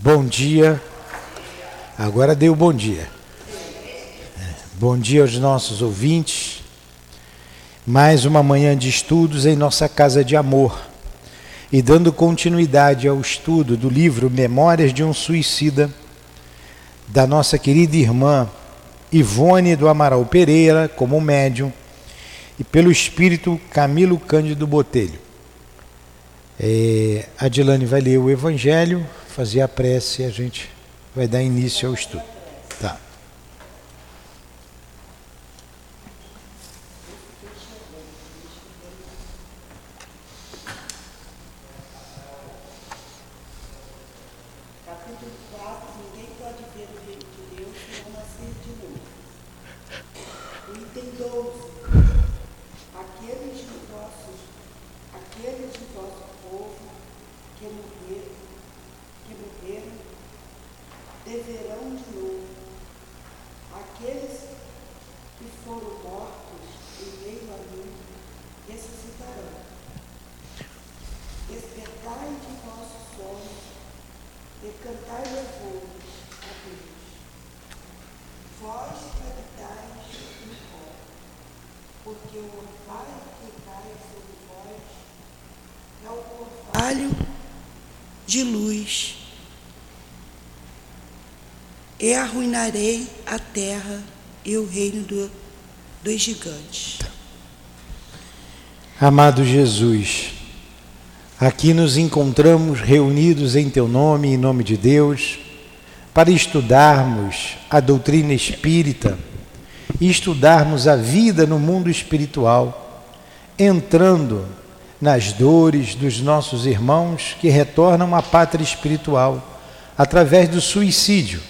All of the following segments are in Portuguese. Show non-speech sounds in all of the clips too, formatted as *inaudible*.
Bom dia. Agora deu bom dia. É, bom dia aos nossos ouvintes. Mais uma manhã de estudos em nossa casa de amor. E dando continuidade ao estudo do livro Memórias de um Suicida, da nossa querida irmã Ivone do Amaral Pereira, como médium, e pelo espírito Camilo Cândido Botelho. É, a Dilane vai ler o Evangelho, fazer a prece e a gente vai dar início ao estudo. Tá. de luz, e arruinarei a terra e o reino do, dos gigantes. Amado Jesus, aqui nos encontramos reunidos em Teu nome, em nome de Deus, para estudarmos a doutrina espírita e estudarmos a vida no mundo espiritual, entrando nas dores dos nossos irmãos que retornam à pátria espiritual através do suicídio,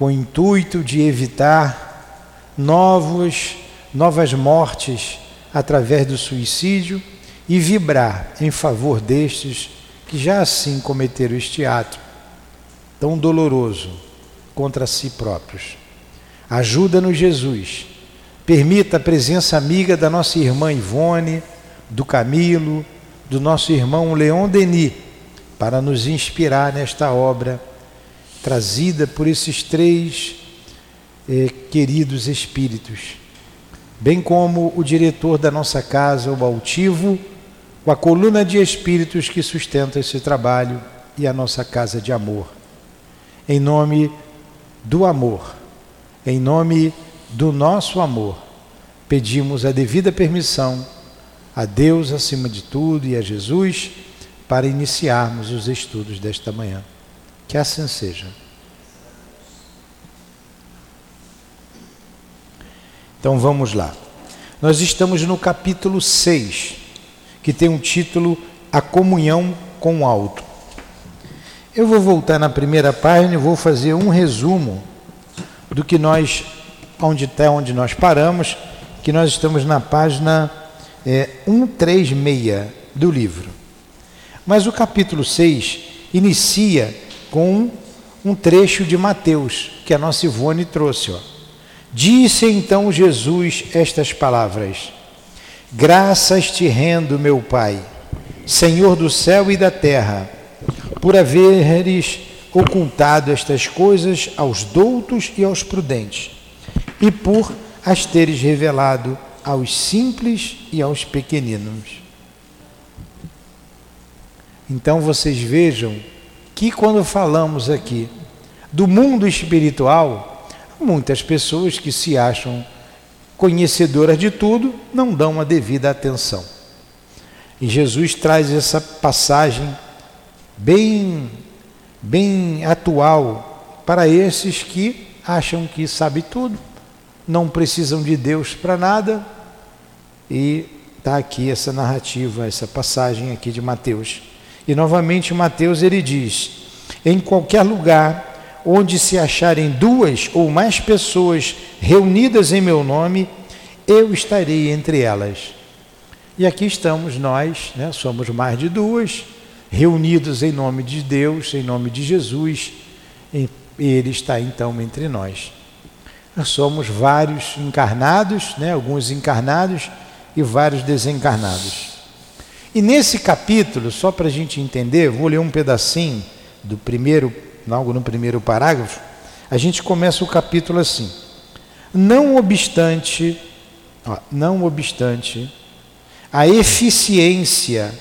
com o intuito de evitar novos, novas mortes através do suicídio e vibrar em favor destes que já assim cometeram este ato tão doloroso contra si próprios. Ajuda-nos, Jesus. Permita a presença amiga da nossa irmã Ivone do Camilo, do nosso irmão Leon Denis, para nos inspirar nesta obra trazida por esses três eh, queridos espíritos, bem como o diretor da nossa casa, o Altivo, com a coluna de espíritos que sustenta esse trabalho e a nossa casa de amor. Em nome do amor, em nome do nosso amor, pedimos a devida permissão a Deus acima de tudo e a Jesus para iniciarmos os estudos desta manhã. Que assim seja. Então vamos lá. Nós estamos no capítulo 6, que tem um título A Comunhão com o Alto. Eu vou voltar na primeira página e vou fazer um resumo do que nós, onde está onde nós paramos, que nós estamos na página é, 136 do livro. Mas o capítulo 6 inicia com um trecho de Mateus, que a nossa Ivone trouxe. Ó. Disse então Jesus estas palavras: Graças te rendo, meu Pai, Senhor do céu e da terra, por haveres ocultado estas coisas aos doutos e aos prudentes, e por as teres revelado aos simples e aos pequeninos. Então vocês vejam que quando falamos aqui do mundo espiritual, muitas pessoas que se acham conhecedoras de tudo não dão a devida atenção. E Jesus traz essa passagem bem bem atual para esses que acham que sabe tudo não precisam de Deus para nada, e está aqui essa narrativa, essa passagem aqui de Mateus. E novamente Mateus ele diz: em qualquer lugar onde se acharem duas ou mais pessoas reunidas em meu nome, eu estarei entre elas. E aqui estamos nós, né, somos mais de duas, reunidos em nome de Deus, em nome de Jesus, e Ele está então entre nós. Nós somos vários encarnados, né, alguns encarnados e vários desencarnados. E nesse capítulo, só para a gente entender, vou ler um pedacinho do primeiro, logo no primeiro parágrafo, a gente começa o capítulo assim: Não obstante, ó, não obstante a eficiência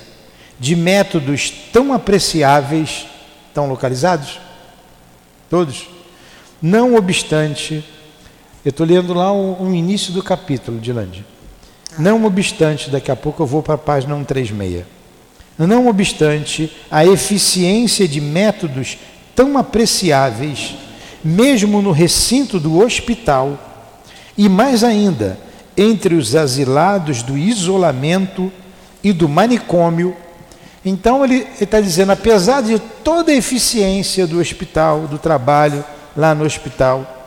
de métodos tão apreciáveis, tão localizados, todos, não obstante, eu estou lendo lá o, o, início do capítulo de. Não obstante, daqui a pouco eu vou para a página 136. Não obstante a eficiência de métodos tão apreciáveis, mesmo no recinto do hospital, e mais ainda, entre os asilados do isolamento e do manicômio. Então ele está dizendo, apesar de toda a eficiência do hospital, do trabalho lá no hospital,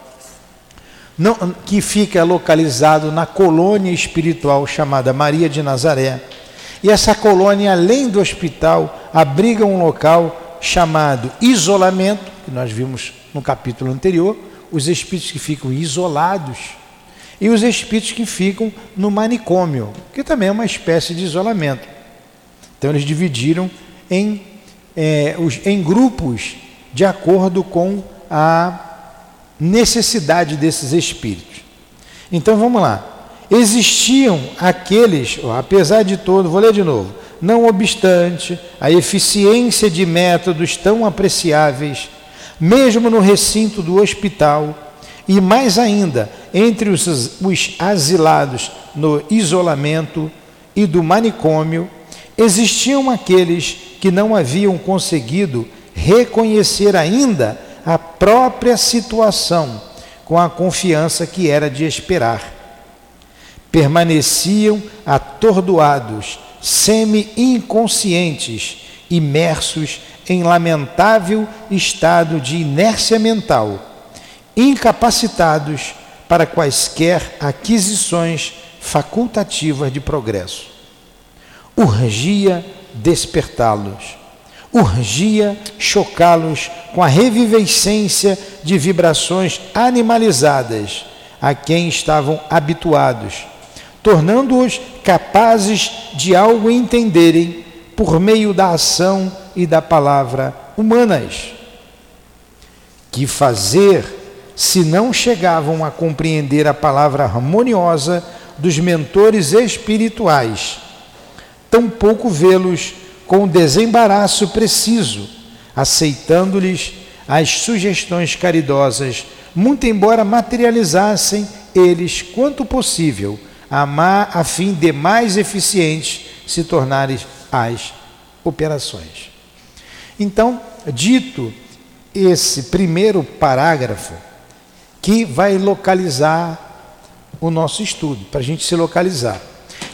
não, que fica localizado na colônia espiritual chamada Maria de Nazaré. E essa colônia, além do hospital, abriga um local chamado isolamento, que nós vimos no capítulo anterior, os espíritos que ficam isolados, e os espíritos que ficam no manicômio, que também é uma espécie de isolamento. Então eles dividiram em, é, os, em grupos de acordo com a necessidade desses espíritos. Então vamos lá. Existiam aqueles, ó, apesar de todo, vou ler de novo. Não obstante a eficiência de métodos tão apreciáveis, mesmo no recinto do hospital, e mais ainda entre os, os asilados no isolamento e do manicômio, existiam aqueles que não haviam conseguido reconhecer ainda a própria situação com a confiança que era de esperar. Permaneciam atordoados, semi-inconscientes, imersos em lamentável estado de inércia mental, incapacitados para quaisquer aquisições facultativas de progresso. Urgia despertá-los urgia chocá-los com a revivescência de vibrações animalizadas a quem estavam habituados, tornando-os capazes de algo entenderem por meio da ação e da palavra humanas. Que fazer se não chegavam a compreender a palavra harmoniosa dos mentores espirituais? Tampouco vê-los com desembaraço preciso, aceitando-lhes as sugestões caridosas, muito embora materializassem eles, quanto possível, amar a fim de mais eficientes se tornarem as operações. Então, dito esse primeiro parágrafo, que vai localizar o nosso estudo, para a gente se localizar.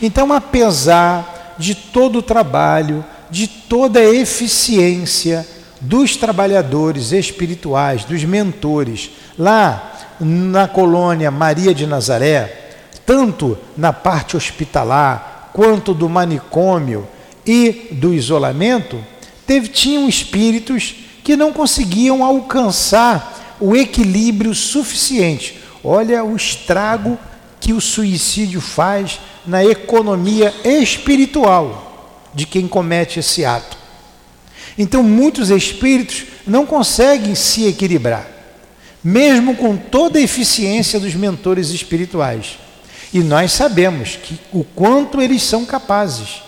Então, apesar de todo o trabalho, de toda a eficiência dos trabalhadores espirituais, dos mentores, lá na colônia Maria de Nazaré, tanto na parte hospitalar quanto do manicômio e do isolamento, teve, tinham espíritos que não conseguiam alcançar o equilíbrio suficiente. Olha o estrago que o suicídio faz na economia espiritual de quem comete esse ato. Então, muitos espíritos não conseguem se equilibrar, mesmo com toda a eficiência dos mentores espirituais. E nós sabemos que o quanto eles são capazes.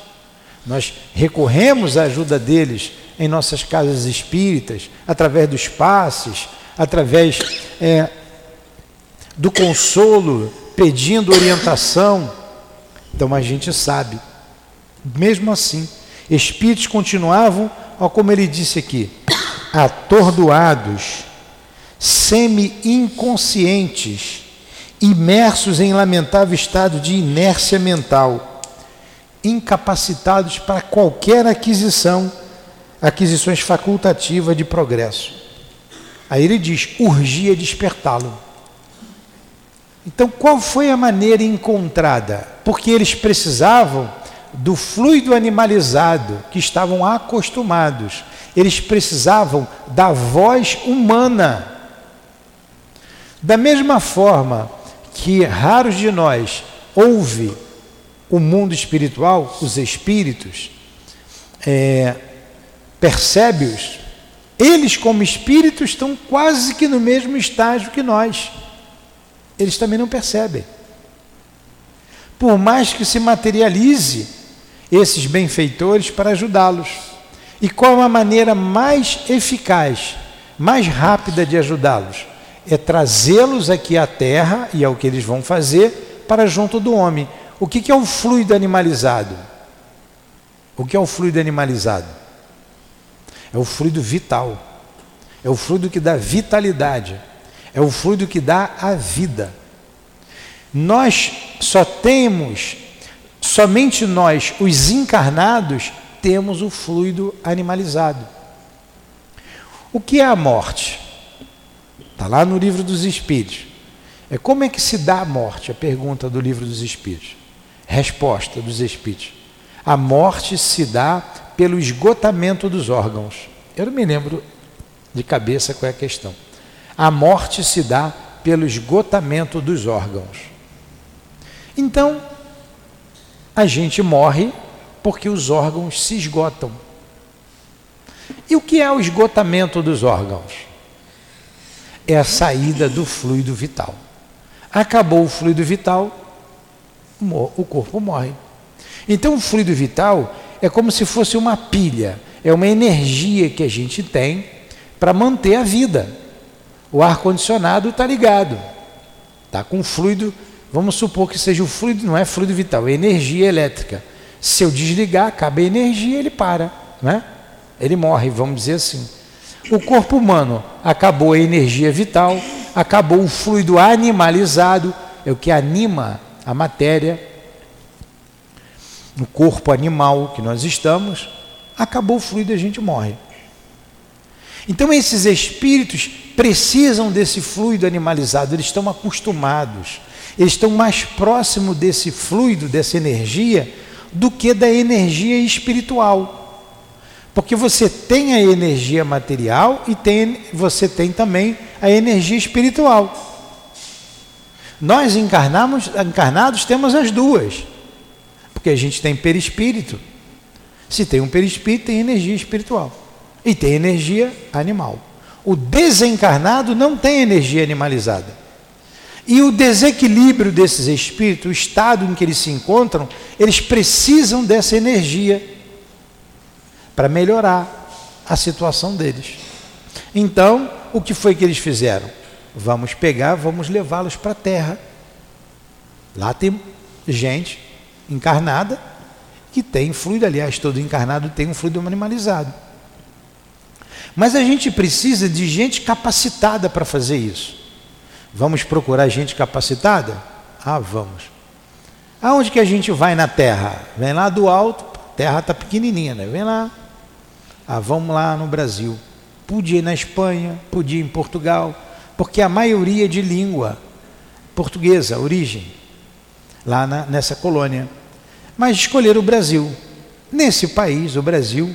Nós recorremos à ajuda deles em nossas casas espíritas, através dos passes, através é, do consolo, pedindo orientação. Então a gente sabe mesmo assim, espíritos continuavam, ó, como ele disse aqui, atordoados, semi-inconscientes, imersos em lamentável estado de inércia mental, incapacitados para qualquer aquisição, aquisições facultativas de progresso. Aí ele diz: urgia despertá-lo. Então, qual foi a maneira encontrada? Porque eles precisavam do fluido animalizado que estavam acostumados. Eles precisavam da voz humana. Da mesma forma que raros de nós ouve o mundo espiritual, os espíritos, é, percebe-os, Eles, como espíritos, estão quase que no mesmo estágio que nós. Eles também não percebem. Por mais que se materialize esses benfeitores para ajudá-los. E qual a maneira mais eficaz, mais rápida de ajudá-los? É trazê-los aqui à terra, e é o que eles vão fazer, para junto do homem. O que é o fluido animalizado? O que é o fluido animalizado? É o fluido vital. É o fluido que dá vitalidade. É o fluido que dá a vida. Nós só temos, somente nós, os encarnados, temos o fluido animalizado. O que é a morte? Está lá no livro dos Espíritos. É como é que se dá a morte? A pergunta do livro dos Espíritos. Resposta dos Espíritos. A morte se dá pelo esgotamento dos órgãos. Eu não me lembro de cabeça qual é a questão. A morte se dá pelo esgotamento dos órgãos. Então, a gente morre porque os órgãos se esgotam. E o que é o esgotamento dos órgãos? É a saída do fluido vital. Acabou o fluido vital, o corpo morre. Então, o fluido vital é como se fosse uma pilha, é uma energia que a gente tem para manter a vida. O ar-condicionado está ligado, está com fluido, vamos supor que seja o fluido, não é fluido vital, é energia elétrica. Se eu desligar, acaba a energia, ele para, né? ele morre, vamos dizer assim. O corpo humano acabou a energia vital, acabou o fluido animalizado, é o que anima a matéria, no corpo animal que nós estamos, acabou o fluido e a gente morre. Então esses espíritos precisam desse fluido animalizado, eles estão acostumados, eles estão mais próximos desse fluido, dessa energia, do que da energia espiritual. Porque você tem a energia material e tem, você tem também a energia espiritual. Nós encarnamos, encarnados temos as duas. Porque a gente tem perispírito. Se tem um perispírito, tem energia espiritual. E tem energia animal. O desencarnado não tem energia animalizada. E o desequilíbrio desses espíritos, o estado em que eles se encontram, eles precisam dessa energia para melhorar a situação deles. Então, o que foi que eles fizeram? Vamos pegar, vamos levá-los para a terra. Lá tem gente encarnada que tem fluido, aliás, todo encarnado tem um fluido animalizado. Mas a gente precisa de gente capacitada para fazer isso. Vamos procurar gente capacitada? Ah, vamos. Aonde que a gente vai na Terra? Vem lá do alto, a Terra está pequenininha, né? Vem lá. Ah, vamos lá no Brasil. Podia ir na Espanha, podia ir em Portugal, porque a maioria de língua portuguesa, origem, lá na, nessa colônia mas escolheram o Brasil. Nesse país, o Brasil,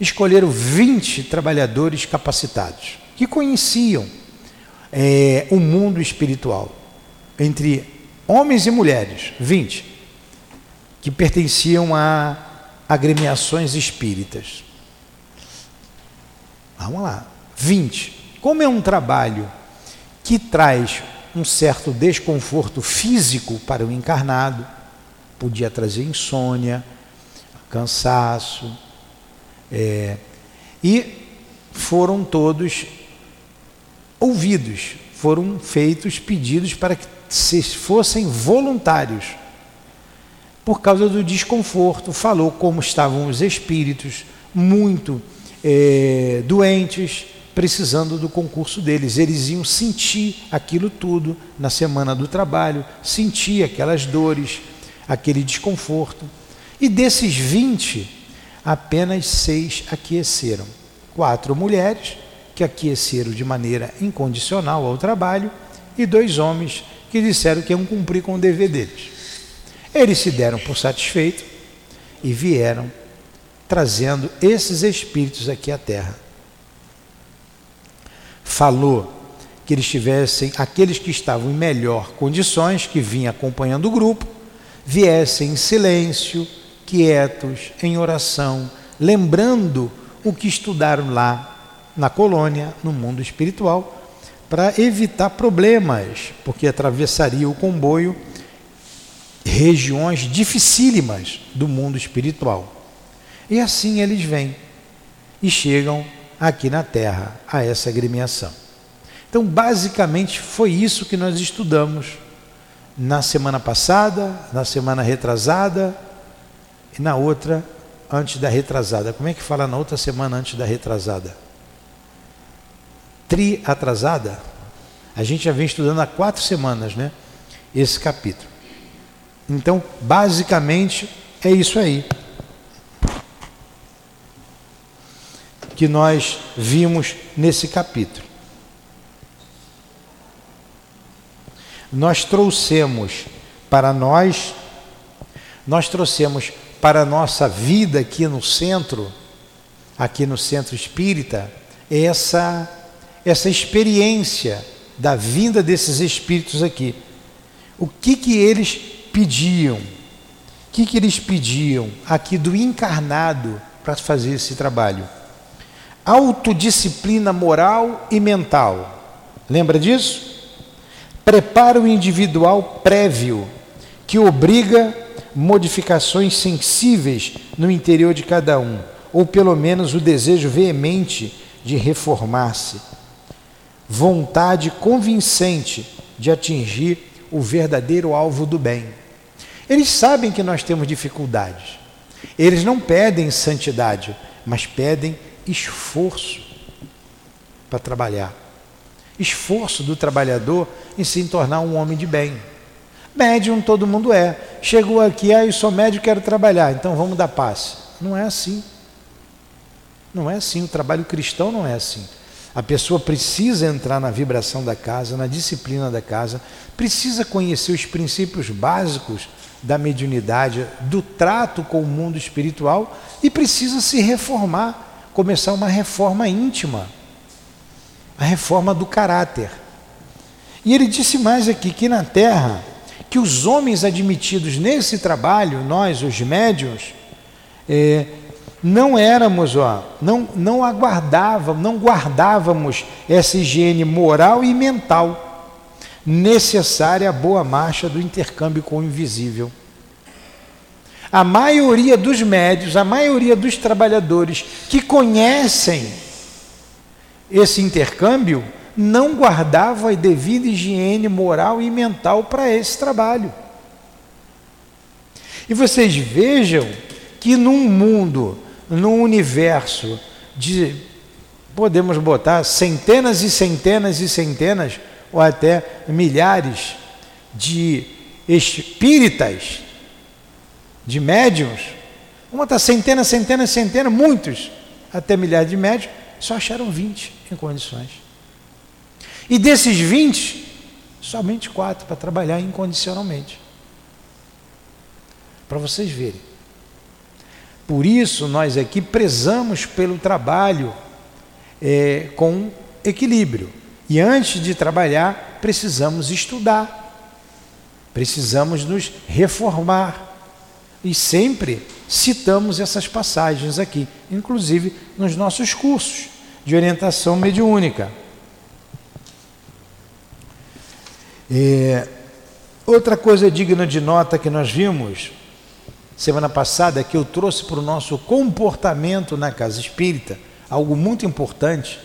escolheram 20 trabalhadores capacitados, que conheciam é, o mundo espiritual, entre homens e mulheres, 20, que pertenciam a agremiações espíritas. Vamos lá, 20. Como é um trabalho que traz um certo desconforto físico para o encarnado, podia trazer insônia, cansaço. É, e foram todos ouvidos, foram feitos pedidos para que se fossem voluntários. Por causa do desconforto, falou como estavam os espíritos, muito é, doentes, precisando do concurso deles. Eles iam sentir aquilo tudo na semana do trabalho, sentir aquelas dores, aquele desconforto. E desses 20, apenas seis aqueceram. Quatro mulheres, que aqueceram de maneira incondicional ao trabalho, e dois homens que disseram que iam cumprir com o dever deles. Eles se deram por satisfeitos e vieram trazendo esses espíritos aqui à Terra. Falou que eles tivessem, aqueles que estavam em melhor condições, que vinham acompanhando o grupo, viessem em silêncio, quietos, em oração, lembrando o que estudaram lá na colônia, no mundo espiritual, para evitar problemas, porque atravessaria o comboio regiões dificílimas do mundo espiritual. E assim eles vêm e chegam aqui na Terra a essa agremiação. Então, basicamente, foi isso que nós estudamos na semana passada, na semana retrasada e na outra antes da retrasada. Como é que fala na outra semana antes da retrasada? Tri atrasada? A gente já vem estudando há quatro semanas, né? Esse capítulo. Então, basicamente, é isso aí. Que nós vimos nesse capítulo. Nós trouxemos para nós, nós trouxemos para a nossa vida aqui no centro, aqui no centro espírita, essa, essa experiência da vinda desses espíritos aqui. O que, que eles pediam? O que, que eles pediam aqui do encarnado para fazer esse trabalho? Autodisciplina moral e mental. Lembra disso? Preparo individual prévio que obriga modificações sensíveis no interior de cada um, ou pelo menos o desejo veemente de reformar-se. Vontade convincente de atingir o verdadeiro alvo do bem. Eles sabem que nós temos dificuldades. Eles não pedem santidade, mas pedem esforço para trabalhar. Esforço do trabalhador em se tornar um homem de bem. Médium todo mundo é. Chegou aqui, ah, sou médium, quero trabalhar, então vamos dar paz. Não é assim. Não é assim. O trabalho cristão não é assim. A pessoa precisa entrar na vibração da casa, na disciplina da casa, precisa conhecer os princípios básicos da mediunidade, do trato com o mundo espiritual e precisa se reformar, começar uma reforma íntima, a reforma do caráter. E ele disse mais aqui que na Terra, que os homens admitidos nesse trabalho, nós, os médios, é, não éramos, ó, não, não aguardávamos, não guardávamos essa higiene moral e mental necessária à boa marcha do intercâmbio com o invisível. A maioria dos médios, a maioria dos trabalhadores que conhecem esse intercâmbio, não guardava a devida higiene moral e mental para esse trabalho. E vocês vejam que num mundo, num universo de, podemos botar centenas e centenas e centenas ou até milhares de espíritas, de médiums, uma está centenas, centenas, centenas, muitos, até milhares de médios, só acharam 20 em condições. E desses 20, somente quatro para trabalhar incondicionalmente. Para vocês verem. Por isso, nós aqui prezamos pelo trabalho é, com equilíbrio. E antes de trabalhar, precisamos estudar, precisamos nos reformar. E sempre citamos essas passagens aqui, inclusive nos nossos cursos de orientação mediúnica. É, outra coisa digna de nota que nós vimos semana passada, que eu trouxe para o nosso comportamento na casa espírita, algo muito importante,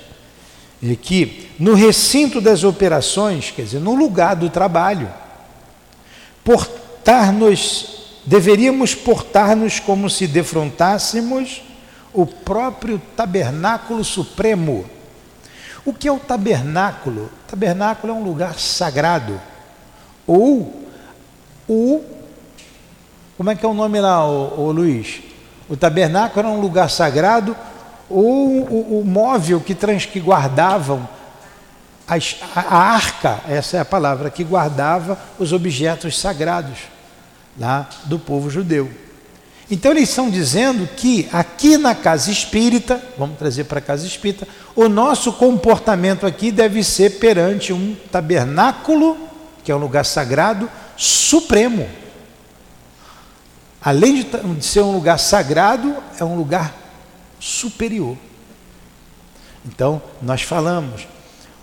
e que no recinto das operações, quer dizer, no lugar do trabalho, portar-nos, deveríamos portar-nos como se defrontássemos o próprio tabernáculo supremo. O que é o tabernáculo? O tabernáculo é um lugar sagrado. Ou o. Como é que é o nome lá, ô, ô Luiz? O tabernáculo era um lugar sagrado ou o, o móvel que, trans, que guardavam a, a arca, essa é a palavra, que guardava os objetos sagrados lá do povo judeu. Então eles estão dizendo que aqui na casa espírita, vamos trazer para a casa espírita, o nosso comportamento aqui deve ser perante um tabernáculo, que é um lugar sagrado, supremo. Além de ser um lugar sagrado, é um lugar superior. Então, nós falamos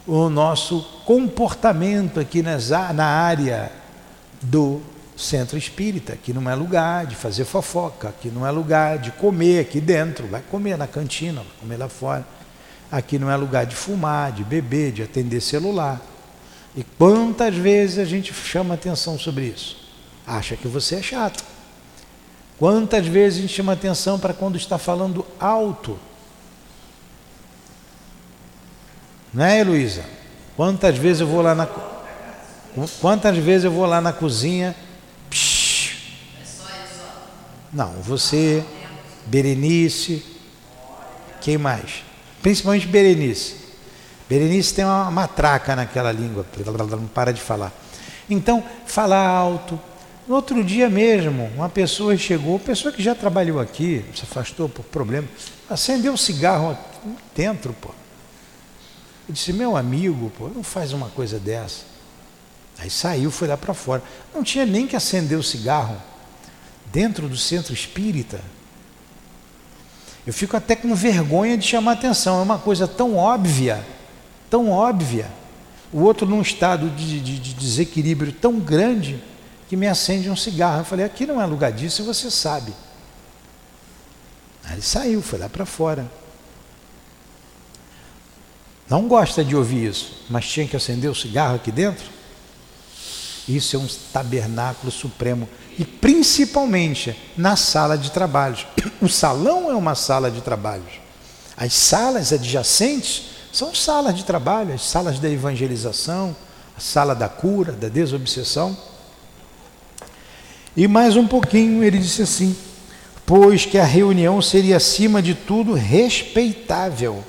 o nosso comportamento aqui na área do centro espírita, que não é lugar de fazer fofoca, que não é lugar de comer aqui dentro, vai comer na cantina, vai comer lá fora. Aqui não é lugar de fumar, de beber, de atender celular. E quantas vezes a gente chama atenção sobre isso? Acha que você é chato. Quantas vezes a gente chama atenção para quando está falando alto? Não é, Heloísa? Quantas vezes eu vou lá na Quantas vezes eu vou lá na cozinha? Psh, não, você, Berenice, quem mais? Principalmente Berenice. Berenice tem uma matraca naquela língua, não para de falar. Então, falar alto. No outro dia mesmo, uma pessoa chegou, pessoa que já trabalhou aqui, se afastou por problema, acendeu um cigarro dentro, pô. Eu disse, meu amigo, pô, não faz uma coisa dessa. Aí saiu, foi lá para fora. Não tinha nem que acender o cigarro dentro do centro espírita. Eu fico até com vergonha de chamar atenção. É uma coisa tão óbvia, tão óbvia. O outro num estado de, de, de desequilíbrio tão grande que me acende um cigarro. Eu falei, aqui não é lugar disso você sabe. Aí ele saiu, foi lá para fora. Não gosta de ouvir isso, mas tinha que acender o cigarro aqui dentro? Isso é um tabernáculo supremo e principalmente na sala de trabalhos. *coughs* O salão é uma sala de trabalhos. As salas adjacentes são salas de trabalho, as salas da evangelização, a sala da cura, da desobsessão. E mais um pouquinho ele disse assim: pois que a reunião seria acima de tudo respeitável.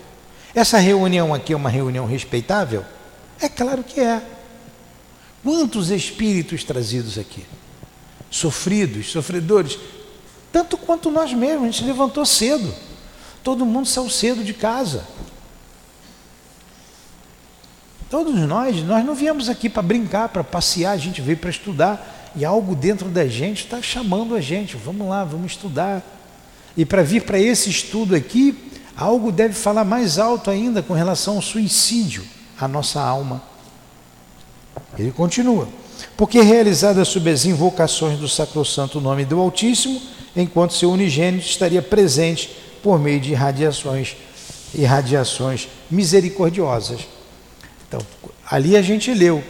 Essa reunião aqui é uma reunião respeitável? É claro que é. Quantos espíritos trazidos aqui? Sofridos, sofredores, tanto quanto nós mesmos, a gente levantou cedo. Todo mundo saiu cedo de casa. Todos nós, nós não viemos aqui para brincar, para passear, a gente veio para estudar. E algo dentro da gente está chamando a gente, vamos lá, vamos estudar. E para vir para esse estudo aqui, algo deve falar mais alto ainda com relação ao suicídio, a nossa alma. Ele continua. Porque realizadas sob as invocações do sacrossanto nome do Altíssimo, enquanto seu unigênito estaria presente por meio de irradiações, irradiações misericordiosas. Então, ali a gente leu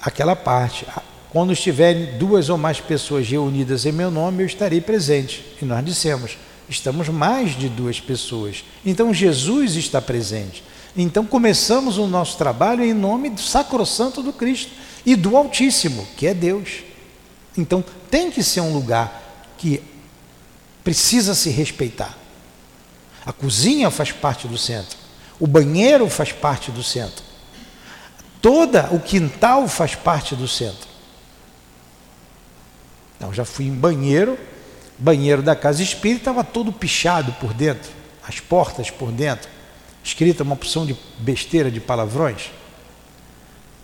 aquela parte. Quando estiverem duas ou mais pessoas reunidas em meu nome, eu estarei presente. E nós dissemos, estamos mais de duas pessoas. Então Jesus está presente. Então começamos o nosso trabalho em nome do sacrossanto do Cristo e do Altíssimo, que é Deus. Então tem que ser um lugar que precisa se respeitar. A cozinha faz parte do centro, o banheiro faz parte do centro, toda o quintal faz parte do centro. Então já fui em banheiro, banheiro da casa espírita estava todo pichado por dentro, as portas por dentro escrita uma porção de besteira, de palavrões.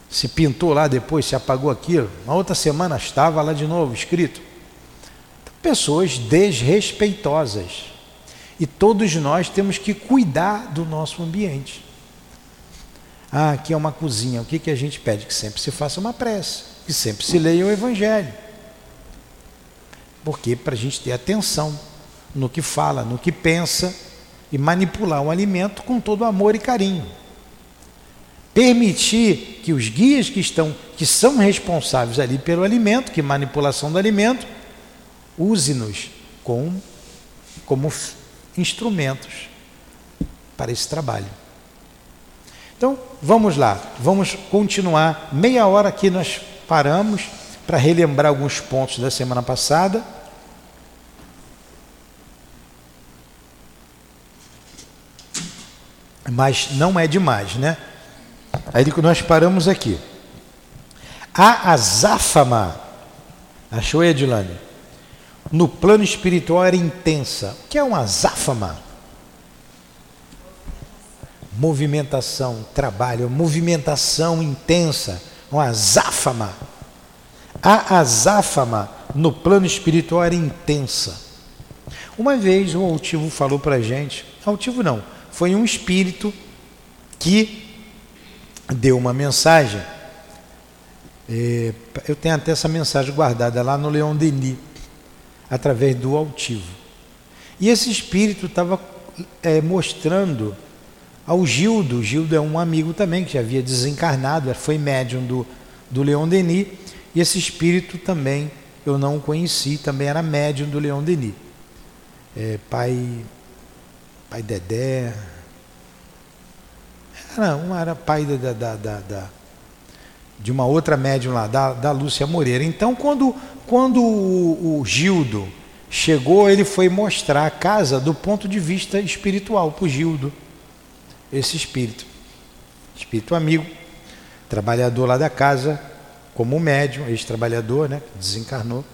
Se pintou lá depois, se apagou aquilo. Na outra semana estava lá de novo escrito. Pessoas desrespeitosas. E todos nós temos que cuidar do nosso ambiente. Ah, aqui é uma cozinha. O que, que a gente pede? Que sempre se faça uma prece, que sempre se leia o Evangelho. Porque para a gente ter atenção no que fala, no que pensa e manipular o alimento com todo amor e carinho. Permitir que os guias que estão, que são responsáveis ali pelo alimento, que manipulação do alimento, use-nos com, como instrumentos para esse trabalho. Então, vamos lá, vamos continuar. Meia hora que nós paramos para relembrar alguns pontos da semana passada mas não é demais, né? Aí nós paramos aqui. A azáfama, achou Edilane? No plano espiritual era intensa. O que é uma azáfama? Movimentação, trabalho, movimentação intensa, uma azáfama. A azáfama no plano espiritual era intensa. Uma vez o altivo falou para a gente, altivo não, foi um espírito que deu uma mensagem. É, eu tenho até essa mensagem guardada lá no Leão Denis, através do altivo. E esse espírito estava é, mostrando ao Gildo. Gildo é um amigo também que já havia desencarnado, foi médium do, do Leão Denis. E esse espírito também eu não conheci, também era médium do Leão Denis. É, pai, pai Dedé. Era, um era pai da, da, da, da de uma outra médium lá, da, da Lúcia Moreira. Então, quando, quando o, o Gildo chegou, ele foi mostrar a casa do ponto de vista espiritual para o Gildo, esse espírito. Espírito amigo, trabalhador lá da casa, como médium, ex-trabalhador, né, desencarnou.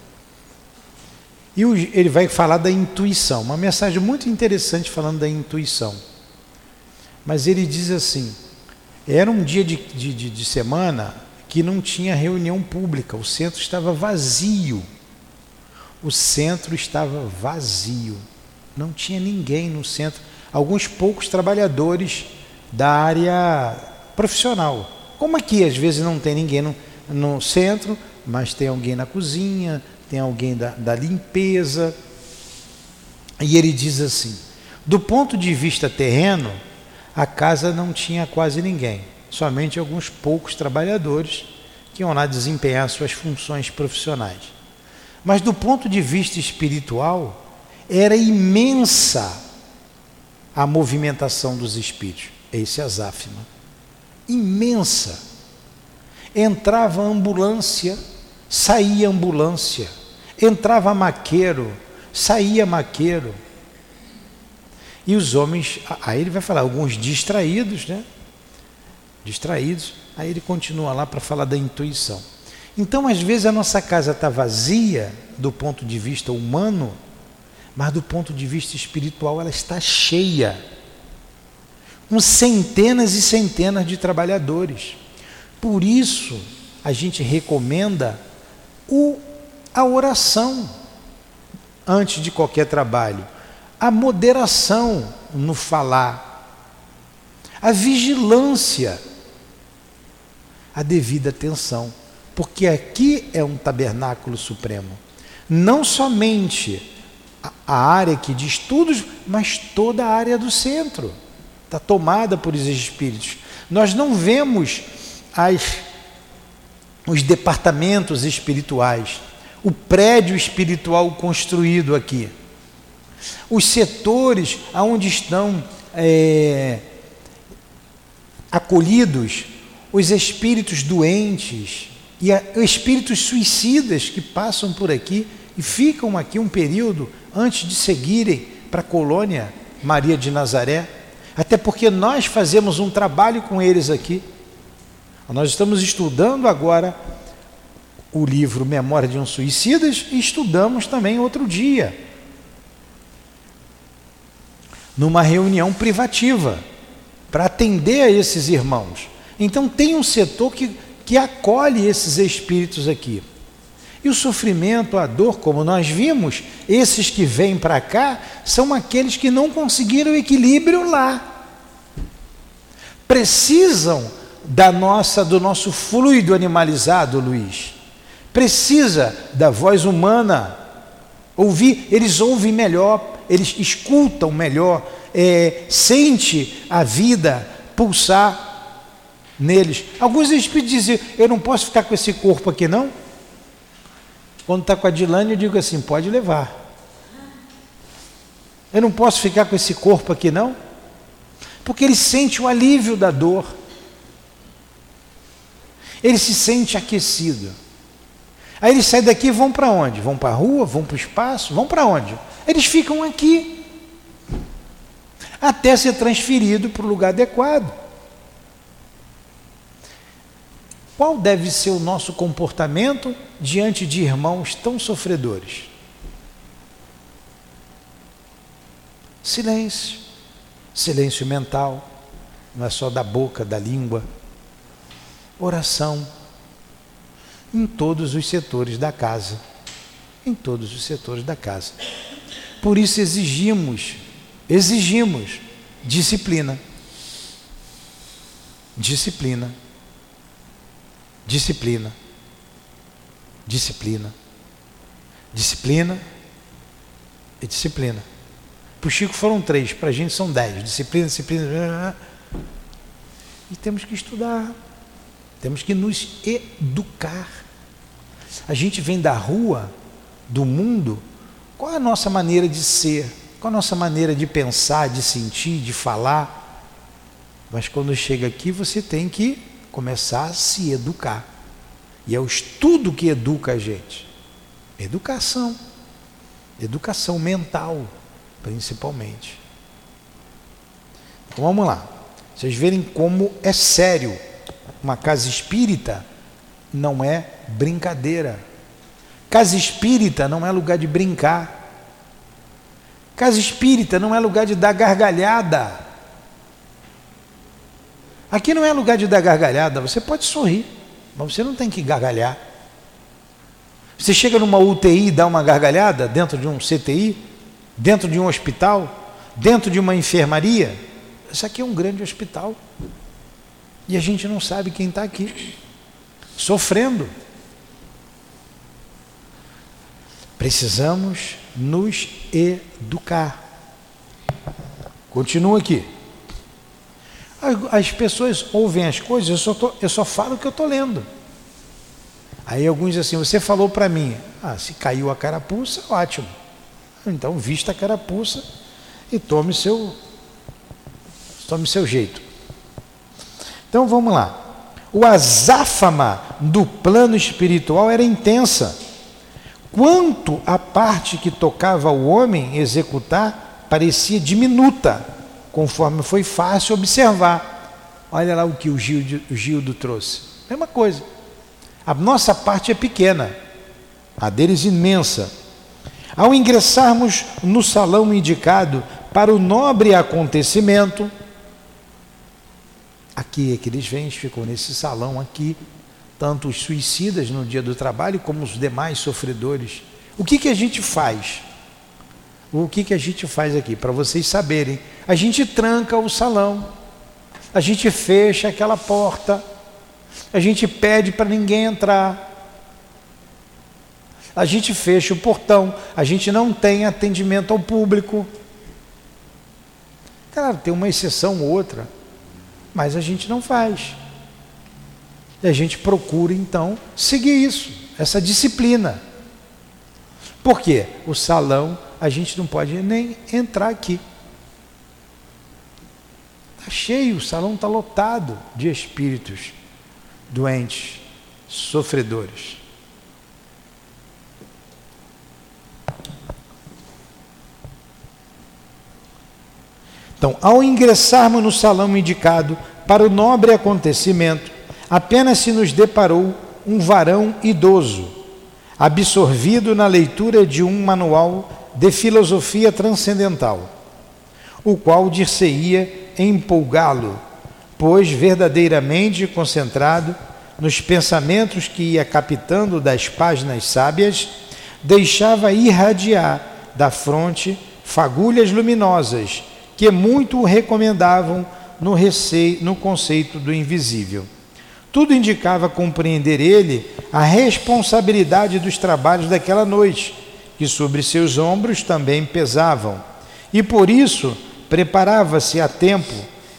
E ele vai falar da intuição, uma mensagem muito interessante falando da intuição. Mas ele diz assim: era um dia de, de, de semana que não tinha reunião pública, o centro estava vazio. O centro estava vazio, não tinha ninguém no centro, alguns poucos trabalhadores da área profissional. Como aqui às vezes não tem ninguém no, no centro, mas tem alguém na cozinha, tem alguém da, da limpeza. E ele diz assim: do ponto de vista terreno, a casa não tinha quase ninguém somente alguns poucos trabalhadores que iam lá desempenhar suas funções profissionais. Mas do ponto de vista espiritual, era imensa a movimentação dos espíritos. Esse é Azáfima. Imensa. Entrava ambulância, saía ambulância. Entrava maqueiro, saía maqueiro. E os homens, aí ele vai falar, alguns distraídos, né? distraídos. Aí ele continua lá para falar da intuição. Então, às vezes, a nossa casa está vazia do ponto de vista humano, mas do ponto de vista espiritual ela está cheia, com centenas e centenas de trabalhadores. Por isso, a gente recomenda o, a oração antes de qualquer trabalho, a moderação no falar, a vigilância a devida atenção, porque aqui é um tabernáculo supremo. Não somente a área aqui de estudos, mas toda a área do centro está tomada por esses espíritos. Nós não vemos as, os departamentos espirituais, o prédio espiritual construído aqui, os setores aonde estão é, acolhidos os espíritos doentes e espíritos suicidas que passam por aqui e ficam aqui um período antes de seguirem para a colônia Maria de Nazaré, até porque nós fazemos um trabalho com eles aqui. Nós estamos estudando agora o livro Memória de um Suicidas e estudamos também outro dia, numa reunião privativa, para atender a esses irmãos. Então tem um setor que, que acolhe esses espíritos aqui. E o sofrimento, a dor, como nós vimos, esses que vêm para cá são aqueles que não conseguiram equilíbrio lá. Precisam da nossa do nosso fluido animalizado, Luiz. Precisa da voz humana. Ouvir, eles ouvem melhor, eles escutam melhor, é, sente a vida pulsar neles. Alguns espíritos dizem: Eu não posso ficar com esse corpo aqui, não. Quando está com a Dilane, eu digo assim: Pode levar. Eu não posso ficar com esse corpo aqui, não. Porque ele sente o alívio da dor. Ele se sente aquecido. Aí eles saem daqui e vão para onde? Vão para a rua? Vão para o espaço? Vão para onde? Eles ficam aqui. Até ser transferido para o lugar adequado. Qual deve ser o nosso comportamento diante de irmãos tão sofredores? Silêncio. Silêncio mental, não é só da boca, da língua. Oração em todos os setores da casa. Em todos os setores da casa. Por isso exigimos, exigimos disciplina. Disciplina. Disciplina. Disciplina. Disciplina e disciplina. Para o Chico foram três, para a gente são dez. Disciplina, disciplina. E temos que estudar. Temos que nos educar. A gente vem da rua, do mundo, qual é a nossa maneira de ser? Qual a nossa maneira de pensar, de sentir, de falar? Mas quando chega aqui, você tem que começar a se educar. E é o estudo que educa a gente. Educação. Educação mental, principalmente. Então vamos lá. Vocês verem como é sério. Uma casa espírita não é brincadeira. Casa espírita não é lugar de brincar. Casa espírita não é lugar de dar gargalhada. Aqui não é lugar de dar gargalhada, você pode sorrir, mas você não tem que gargalhar. Você chega numa UTI e dá uma gargalhada dentro de um CTI, dentro de um hospital, dentro de uma enfermaria. Isso aqui é um grande hospital. E a gente não sabe quem está aqui, sofrendo. Precisamos nos educar. Continua aqui. As pessoas ouvem as coisas, eu só, tô, eu só falo o que eu estou lendo. Aí alguns dizem assim, você falou para mim, ah, se caiu a carapuça, ótimo. Então vista a carapuça e tome seu, tome seu jeito. Então vamos lá. O azáfama do plano espiritual era intensa. Quanto a parte que tocava o homem executar parecia diminuta conforme foi fácil observar. Olha lá o que o Gildo, o Gildo trouxe. Mesma coisa. A nossa parte é pequena, a deles imensa. Ao ingressarmos no salão indicado para o nobre acontecimento, aqui é que eles vêm, ficam nesse salão aqui, tanto os suicidas no dia do trabalho como os demais sofredores. O que, que a gente faz? O que, que a gente faz aqui? Para vocês saberem, a gente tranca o salão, a gente fecha aquela porta, a gente pede para ninguém entrar, a gente fecha o portão, a gente não tem atendimento ao público. Claro, tem uma exceção ou outra, mas a gente não faz. E a gente procura então seguir isso, essa disciplina. Por quê? O salão a gente não pode nem entrar aqui. Está cheio, o salão está lotado de espíritos doentes, sofredores. Então, ao ingressarmos no salão indicado para o nobre acontecimento, apenas se nos deparou um varão idoso, absorvido na leitura de um manual de filosofia transcendental, o qual dir-se-ia empolgá-lo, pois verdadeiramente concentrado nos pensamentos que ia captando das páginas sábias, deixava irradiar da fronte fagulhas luminosas que muito recomendavam no, receio, no conceito do invisível. Tudo indicava compreender ele a responsabilidade dos trabalhos daquela noite que sobre seus ombros também pesavam, e por isso preparava-se a tempo,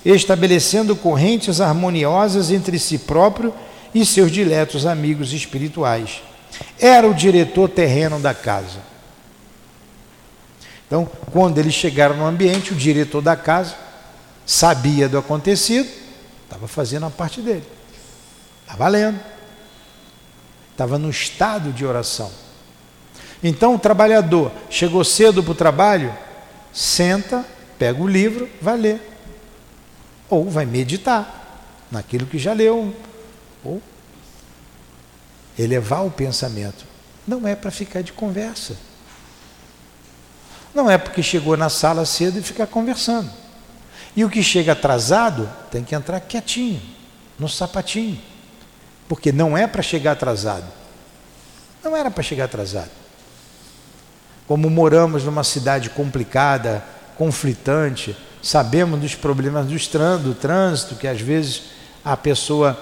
estabelecendo correntes harmoniosas entre si próprio e seus diletos amigos espirituais. Era o diretor terreno da casa. Então, quando eles chegaram no ambiente, o diretor da casa sabia do acontecido, estava fazendo a parte dele, estava lendo, estava no estado de oração. Então o trabalhador chegou cedo para o trabalho, senta, pega o livro, vai ler. Ou vai meditar naquilo que já leu. Ou elevar o pensamento. Não é para ficar de conversa. Não é porque chegou na sala cedo e ficar conversando. E o que chega atrasado tem que entrar quietinho, no sapatinho. Porque não é para chegar atrasado. Não era para chegar atrasado. Como moramos numa cidade complicada, conflitante, sabemos dos problemas do trânsito, que às vezes a pessoa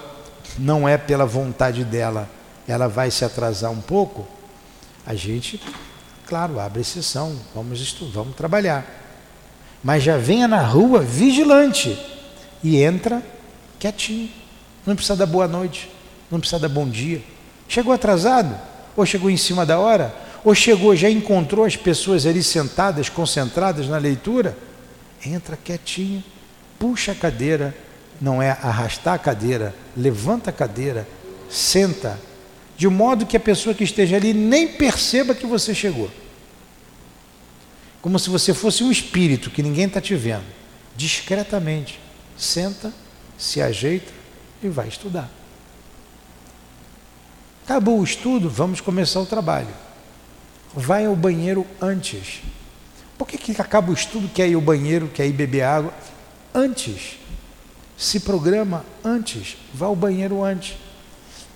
não é pela vontade dela, ela vai se atrasar um pouco, a gente, claro, abre exceção, vamos estudar, vamos trabalhar. Mas já venha na rua vigilante e entra quietinho. Não precisa dar boa noite, não precisa dar bom dia. Chegou atrasado? Ou chegou em cima da hora? Ou chegou, já encontrou as pessoas ali sentadas, concentradas na leitura? Entra quietinho, puxa a cadeira, não é arrastar a cadeira, levanta a cadeira, senta, de modo que a pessoa que esteja ali nem perceba que você chegou. Como se você fosse um espírito que ninguém está te vendo. Discretamente, senta, se ajeita e vai estudar. Acabou o estudo, vamos começar o trabalho. Vai ao banheiro antes. Por que, que acaba o estudo, quer ir ao banheiro, quer ir beber água? Antes. Se programa antes. Vá ao banheiro antes.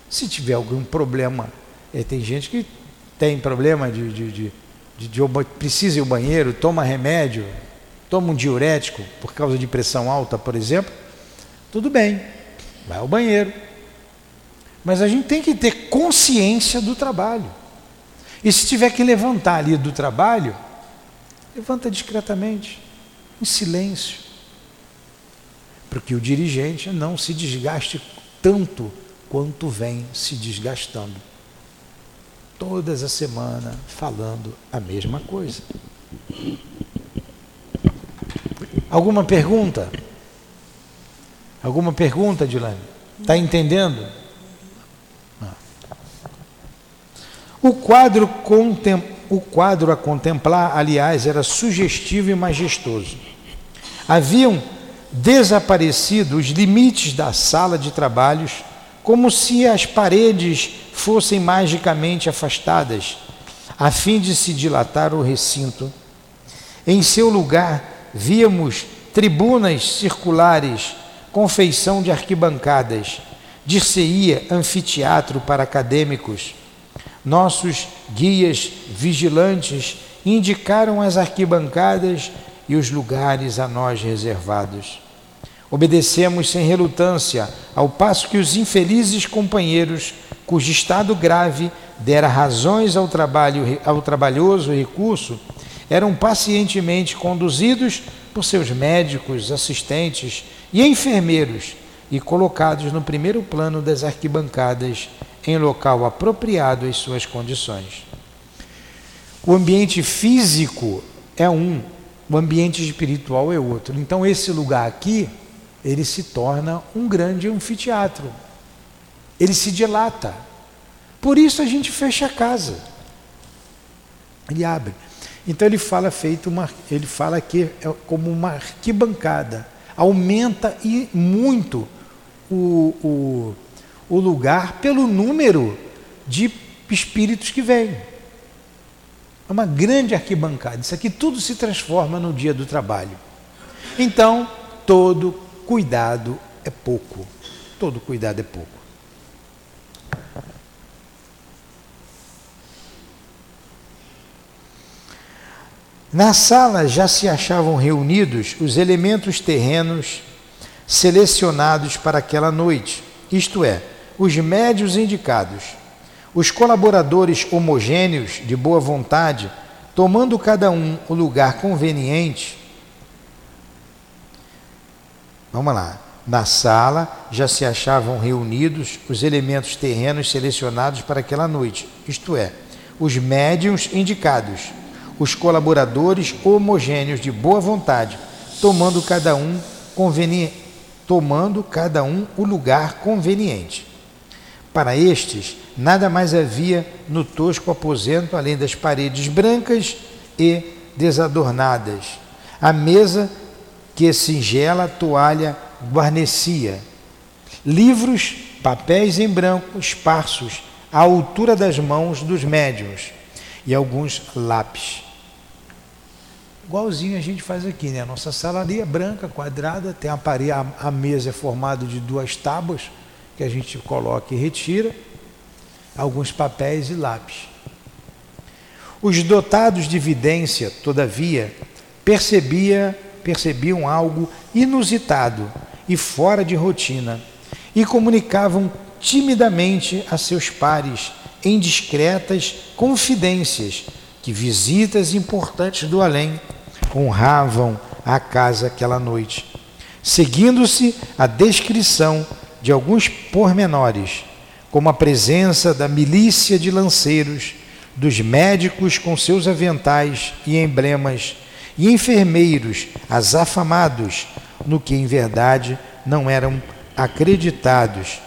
Se tiver algum problema, é, tem gente que tem problema de, de, de, de, de precisa ir ao banheiro, toma remédio, toma um diurético por causa de pressão alta, por exemplo, tudo bem, vai ao banheiro. Mas a gente tem que ter consciência do trabalho. E se tiver que levantar ali do trabalho, levanta discretamente, em silêncio, para que o dirigente não se desgaste tanto quanto vem se desgastando. Todas a semana falando a mesma coisa. Alguma pergunta? Alguma pergunta, Dilane? Está entendendo? Ah. O quadro, contem... o quadro a contemplar, aliás, era sugestivo e majestoso. Haviam desaparecido os limites da sala de trabalhos como se as paredes fossem magicamente afastadas, a fim de se dilatar o recinto. Em seu lugar, víamos tribunas circulares com feição de arquibancadas, dir-se-ia anfiteatro para acadêmicos. Nossos guias vigilantes indicaram as arquibancadas e os lugares a nós reservados. Obedecemos sem relutância, ao passo que os infelizes companheiros, cujo estado grave dera razões ao, trabalho, ao trabalhoso recurso, eram pacientemente conduzidos por seus médicos, assistentes e enfermeiros e colocados no primeiro plano das arquibancadas, em local apropriado às suas condições. O ambiente físico é um, o ambiente espiritual é outro. Então, esse lugar aqui ele se torna um grande anfiteatro. Ele se dilata. Por isso a gente fecha a casa. Ele abre. Então ele fala feito uma, ele fala que é como uma arquibancada. Aumenta e muito o, o, o lugar pelo número de espíritos que vêm. É uma grande arquibancada. Isso aqui tudo se transforma no dia do trabalho. Então, todo cuidado é pouco. Todo cuidado é pouco. Na sala já se achavam reunidos os elementos terrenos selecionados para aquela noite, isto é, os médios indicados, os colaboradores homogêneos de boa vontade, tomando cada um o lugar conveniente Vamos lá. Na sala já se achavam reunidos os elementos terrenos selecionados para aquela noite, isto é, os médiums indicados, os colaboradores homogêneos de boa vontade, tomando cada um conveniente, tomando cada um o lugar conveniente. Para estes, nada mais havia no tosco aposento além das paredes brancas e desadornadas. A mesa que singela toalha guarnecia. Livros, papéis em branco esparsos à altura das mãos dos médiuns e alguns lápis. Igualzinho a gente faz aqui, né? Nossa sala ali é branca, quadrada, tem a parede, a, a mesa é formada de duas tábuas que a gente coloca e retira, alguns papéis e lápis. Os dotados de vidência, todavia, percebia percebiam algo inusitado e fora de rotina. e comunicavam timidamente a seus pares, em discretas confidências, que visitas importantes do além honravam a casa aquela noite, seguindo-se a descrição de alguns pormenores, como a presença da milícia de lanceiros, dos médicos com seus aventais e emblemas, e enfermeiros azafamados, no que em verdade não eram acreditados,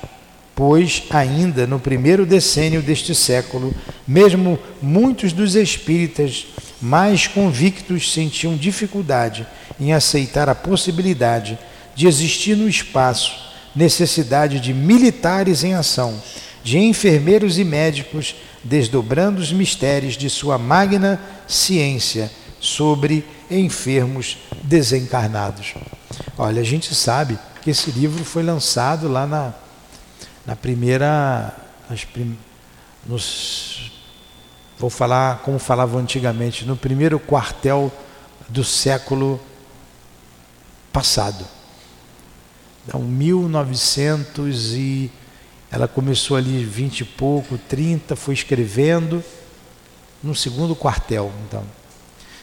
pois ainda no primeiro decênio deste século, mesmo muitos dos espíritas mais convictos sentiam dificuldade em aceitar a possibilidade de existir no espaço necessidade de militares em ação, de enfermeiros e médicos desdobrando os mistérios de sua magna ciência sobre enfermos desencarnados. Olha, a gente sabe que esse livro foi lançado lá na, na primeira. Prim, nos, vou falar como falavam antigamente, no primeiro quartel do século passado. Então, 1900 e ela começou ali 20 e pouco, 30, foi escrevendo no segundo quartel, então.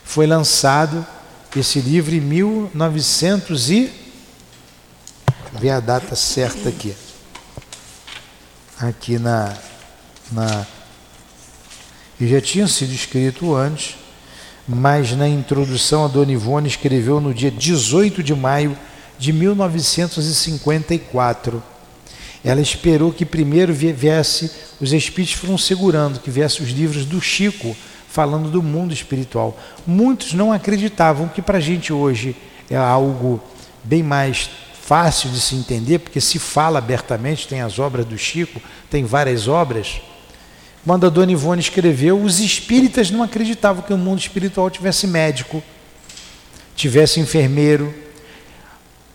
Foi lançado esse livro em 1900 e ver a data certa aqui. Aqui na na e já tinha sido escrito antes, mas na introdução a Dona Ivone escreveu no dia 18 de maio de 1954. Ela esperou que primeiro viesse, os espíritos foram segurando que viesse os livros do Chico falando do mundo espiritual. Muitos não acreditavam que para a gente hoje é algo bem mais fácil de se entender, porque se fala abertamente, tem as obras do Chico, tem várias obras. Quando a Dona Ivone escreveu, os espíritas não acreditavam que o mundo espiritual tivesse médico, tivesse enfermeiro,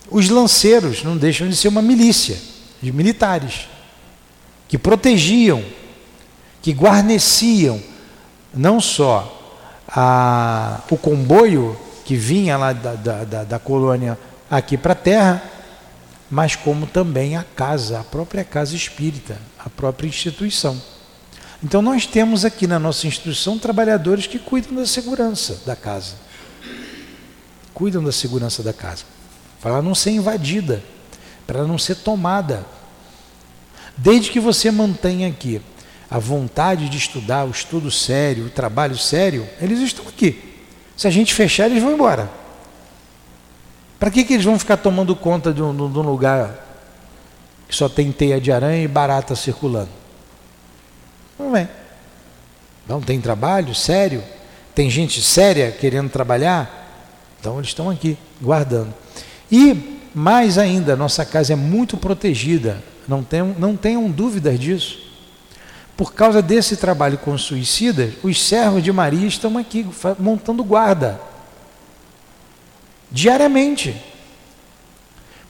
os lanceiros não deixam de ser uma milícia de militares que protegiam, que guarneciam não só a, o comboio que vinha lá da, da, da, da colônia aqui para a terra, mas como também a casa, a própria casa espírita, a própria instituição. Então nós temos aqui na nossa instituição trabalhadores que cuidam da segurança da casa. Cuidam da segurança da casa para ela não ser invadida, para ela não ser tomada. Desde que você mantenha aqui a vontade de estudar, o estudo sério, o trabalho sério, eles estão aqui. Se a gente fechar, eles vão embora. Para que, que eles vão ficar tomando conta de um, de um lugar que só tem teia de aranha e barata circulando? Não vem. Não tem trabalho sério? Tem gente séria querendo trabalhar? Então eles estão aqui, guardando. E mais ainda, nossa casa é muito protegida, não, tem, não tenham dúvidas disso. Por causa desse trabalho com suicidas, os servos de Maria estão aqui montando guarda. Diariamente.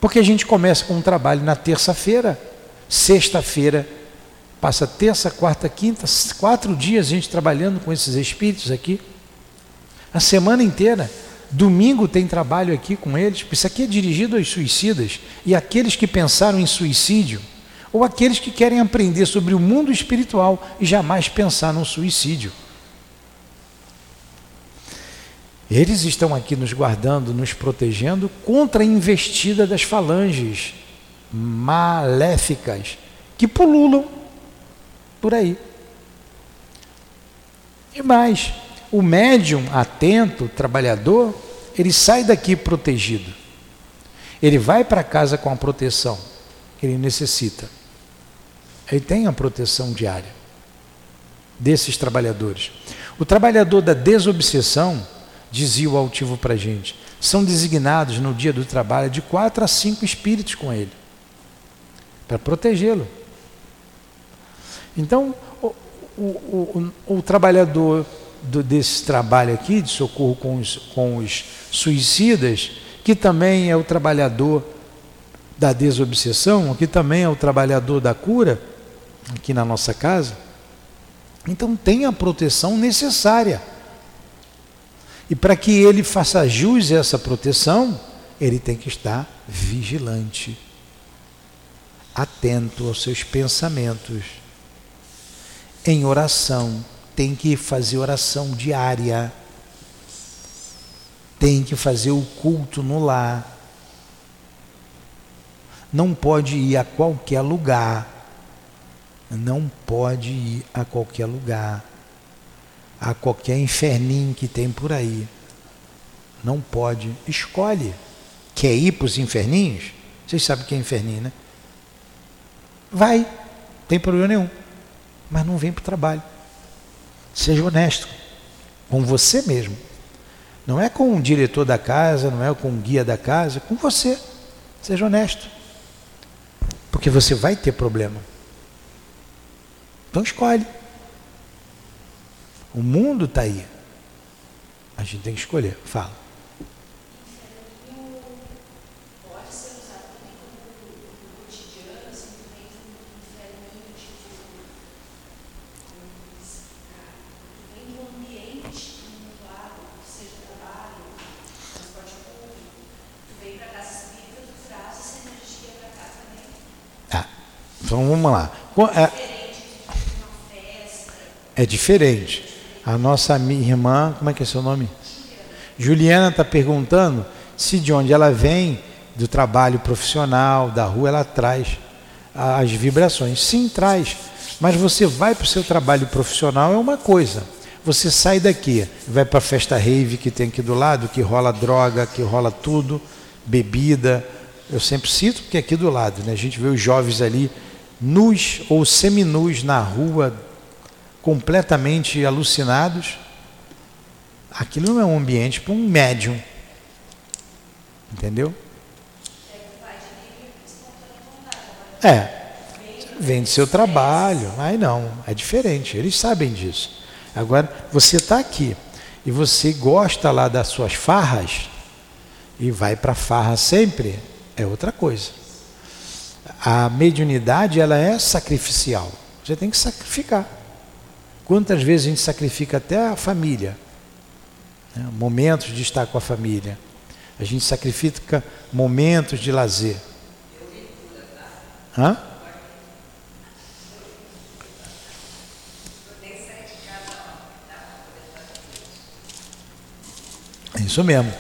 Porque a gente começa com um trabalho na terça-feira, sexta-feira, passa terça, quarta, quinta, quatro dias a gente trabalhando com esses espíritos aqui. A semana inteira. Domingo tem trabalho aqui com eles, isso aqui é dirigido aos suicidas e aqueles que pensaram em suicídio, ou aqueles que querem aprender sobre o mundo espiritual e jamais pensar no suicídio. Eles estão aqui nos guardando, nos protegendo contra a investida das falanges maléficas que pululam por aí. E mais, o médium atento, trabalhador, ele sai daqui protegido. Ele vai para casa com a proteção que ele necessita. Ele tem a proteção diária desses trabalhadores. O trabalhador da desobsessão, dizia o altivo para a gente, são designados no dia do trabalho de quatro a cinco espíritos com ele, para protegê-lo. Então, o, o, o, o trabalhador do, desse trabalho aqui, de socorro com os, com os suicidas, que também é o trabalhador da desobsessão, que também é o trabalhador da cura, aqui na nossa casa. Então tem a proteção necessária. E para que ele faça jus a essa proteção, ele tem que estar vigilante. atento aos seus pensamentos. Em oração, tem que fazer oração diária. Tem que fazer o culto no lar. Não pode ir a qualquer lugar. Não pode ir a qualquer lugar. A qualquer inferninho que tem por aí. Não pode. Escolhe. Quer ir para os inferninhos? Vocês sabem que é inferninho, né? Vai, não tem problema nenhum. Mas não vem para o trabalho. Seja honesto com você mesmo. Não é com o diretor da casa, não é com o guia da casa, é com você. Seja honesto. Porque você vai ter problema. Então escolhe. O mundo está aí. A gente tem que escolher. Fala. Então vamos lá. É, é diferente. A nossa irmã, como é que é seu nome? Juliana está perguntando se de onde ela vem, do trabalho profissional, da rua, ela traz as vibrações. Sim, traz. Mas você vai para o seu trabalho profissional é uma coisa. Você sai daqui, vai para a festa rave que tem aqui do lado, que rola droga, que rola tudo, bebida. Eu sempre cito porque é aqui do lado, né? A gente vê os jovens ali nus ou seminus na rua, completamente alucinados, aquilo não é um ambiente para um médium. Entendeu? É, vem do seu trabalho. Aí não, é diferente, eles sabem disso. Agora, você está aqui e você gosta lá das suas farras e vai para farra sempre, é outra coisa a mediunidade ela é sacrificial. Você tem que sacrificar. Quantas vezes a gente sacrifica até a família? Né? Momentos de estar com a família. A gente sacrifica momentos de lazer. Hã? Isso mesmo.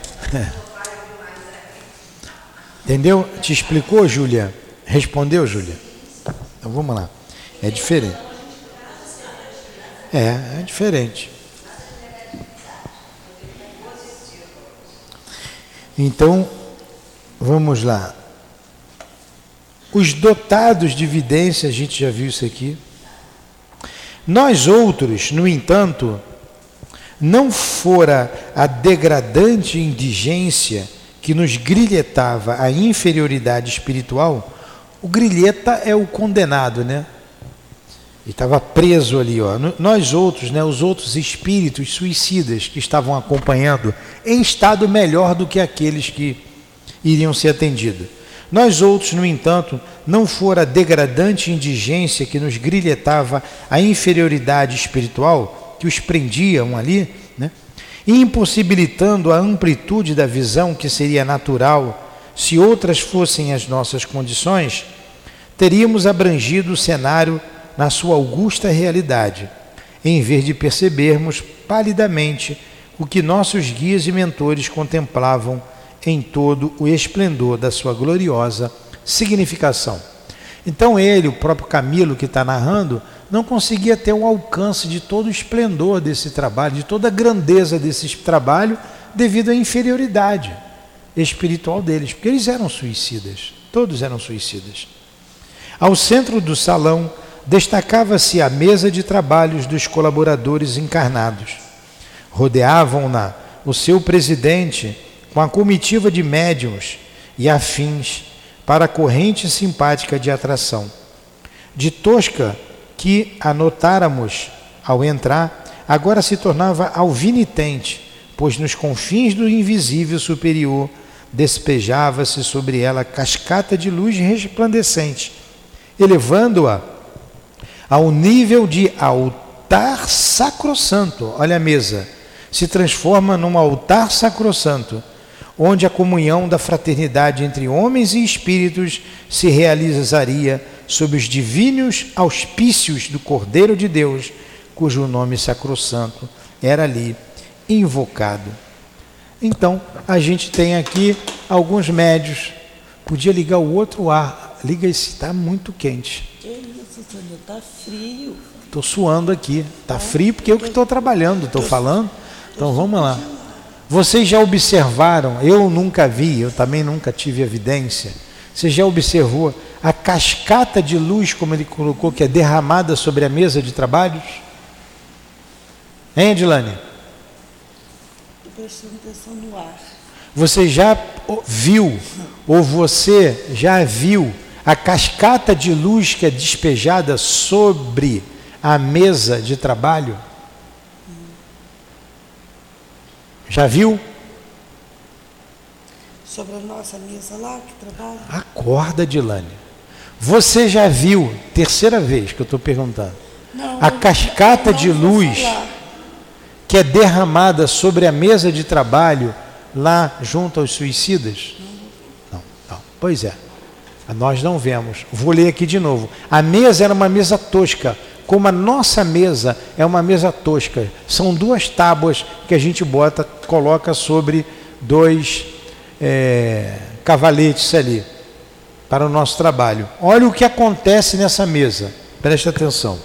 *laughs* Entendeu? Te explicou, Júlia? Respondeu, Júlia? Então vamos lá. É diferente. É, é diferente. Então, vamos lá. Os dotados de evidência, a gente já viu isso aqui. Nós outros, no entanto, não fora a degradante indigência que nos grilhetava a inferioridade espiritual, o Grilheta é o condenado, né? E estava preso ali, ó. Nós outros, né, os outros espíritos suicidas que estavam acompanhando, em estado melhor do que aqueles que iriam ser atendidos. Nós outros, no entanto, não fora a degradante indigência que nos grilhetava a inferioridade espiritual, que os prendiam ali, né? impossibilitando a amplitude da visão que seria natural se outras fossem as nossas condições, teríamos abrangido o cenário na sua augusta realidade, em vez de percebermos palidamente o que nossos guias e mentores contemplavam em todo o esplendor da sua gloriosa significação. Então ele, o próprio Camilo que está narrando, não conseguia ter o alcance de todo o esplendor desse trabalho, de toda a grandeza desse trabalho, devido à inferioridade espiritual deles, porque eles eram suicidas, todos eram suicidas. Ao centro do salão destacava-se a mesa de trabalhos dos colaboradores encarnados. Rodeavam-na o seu presidente com a comitiva de médiums e afins para a corrente simpática de atração. De tosca que anotáramos ao entrar, agora se tornava alvinitente, pois nos confins do invisível superior despejava-se sobre ela cascata de luz resplandecente, elevando-a ao nível de altar sacrossanto. Olha a mesa, se transforma num altar sacrossanto, onde a comunhão da fraternidade entre homens e espíritos se realizaria sob os divinos auspícios do Cordeiro de Deus, cujo nome sacrossanto era ali invocado. Então, a gente tem aqui alguns médios. Podia ligar o outro ar. Liga esse, está muito quente. Sônia? Tá frio. Estou suando aqui. Está frio porque eu que estou trabalhando, estou falando. Então vamos lá. Vocês já observaram, eu nunca vi, eu também nunca tive evidência. Você já observou a cascata de luz, como ele colocou, que é derramada sobre a mesa de trabalhos? Hein, Edilane? Estou prestando atenção no ar. Você já viu, ou você já viu, a cascata de luz que é despejada sobre a mesa de trabalho? Já viu? Sobre a nossa mesa lá que trabalha? Acorda, Dilane. Você já viu, terceira vez que eu estou perguntando, Não, a cascata não de luz que é derramada sobre a mesa de trabalho lá junto aos suicidas? Não, não. Pois é. Nós não vemos. Vou ler aqui de novo. A mesa era uma mesa tosca, como a nossa mesa é uma mesa tosca. São duas tábuas que a gente bota, coloca sobre dois é, cavaletes ali para o nosso trabalho. Olha o que acontece nessa mesa. Preste atenção.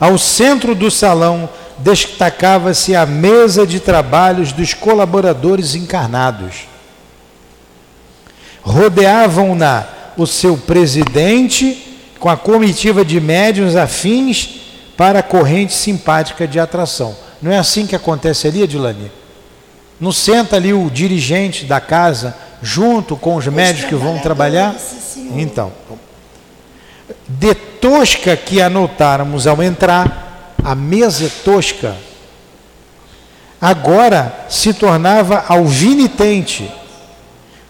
Ao centro do salão destacava-se a mesa de trabalhos dos colaboradores encarnados. Rodeavam-na o seu presidente com a comitiva de médiuns afins para a corrente simpática de atração. Não é assim que acontece ali, Adilane? Não senta ali o dirigente da casa junto com os médios que vão trabalhar? Então, de tosca que anotáramos ao entrar, a mesa é tosca, agora se tornava alvinitente,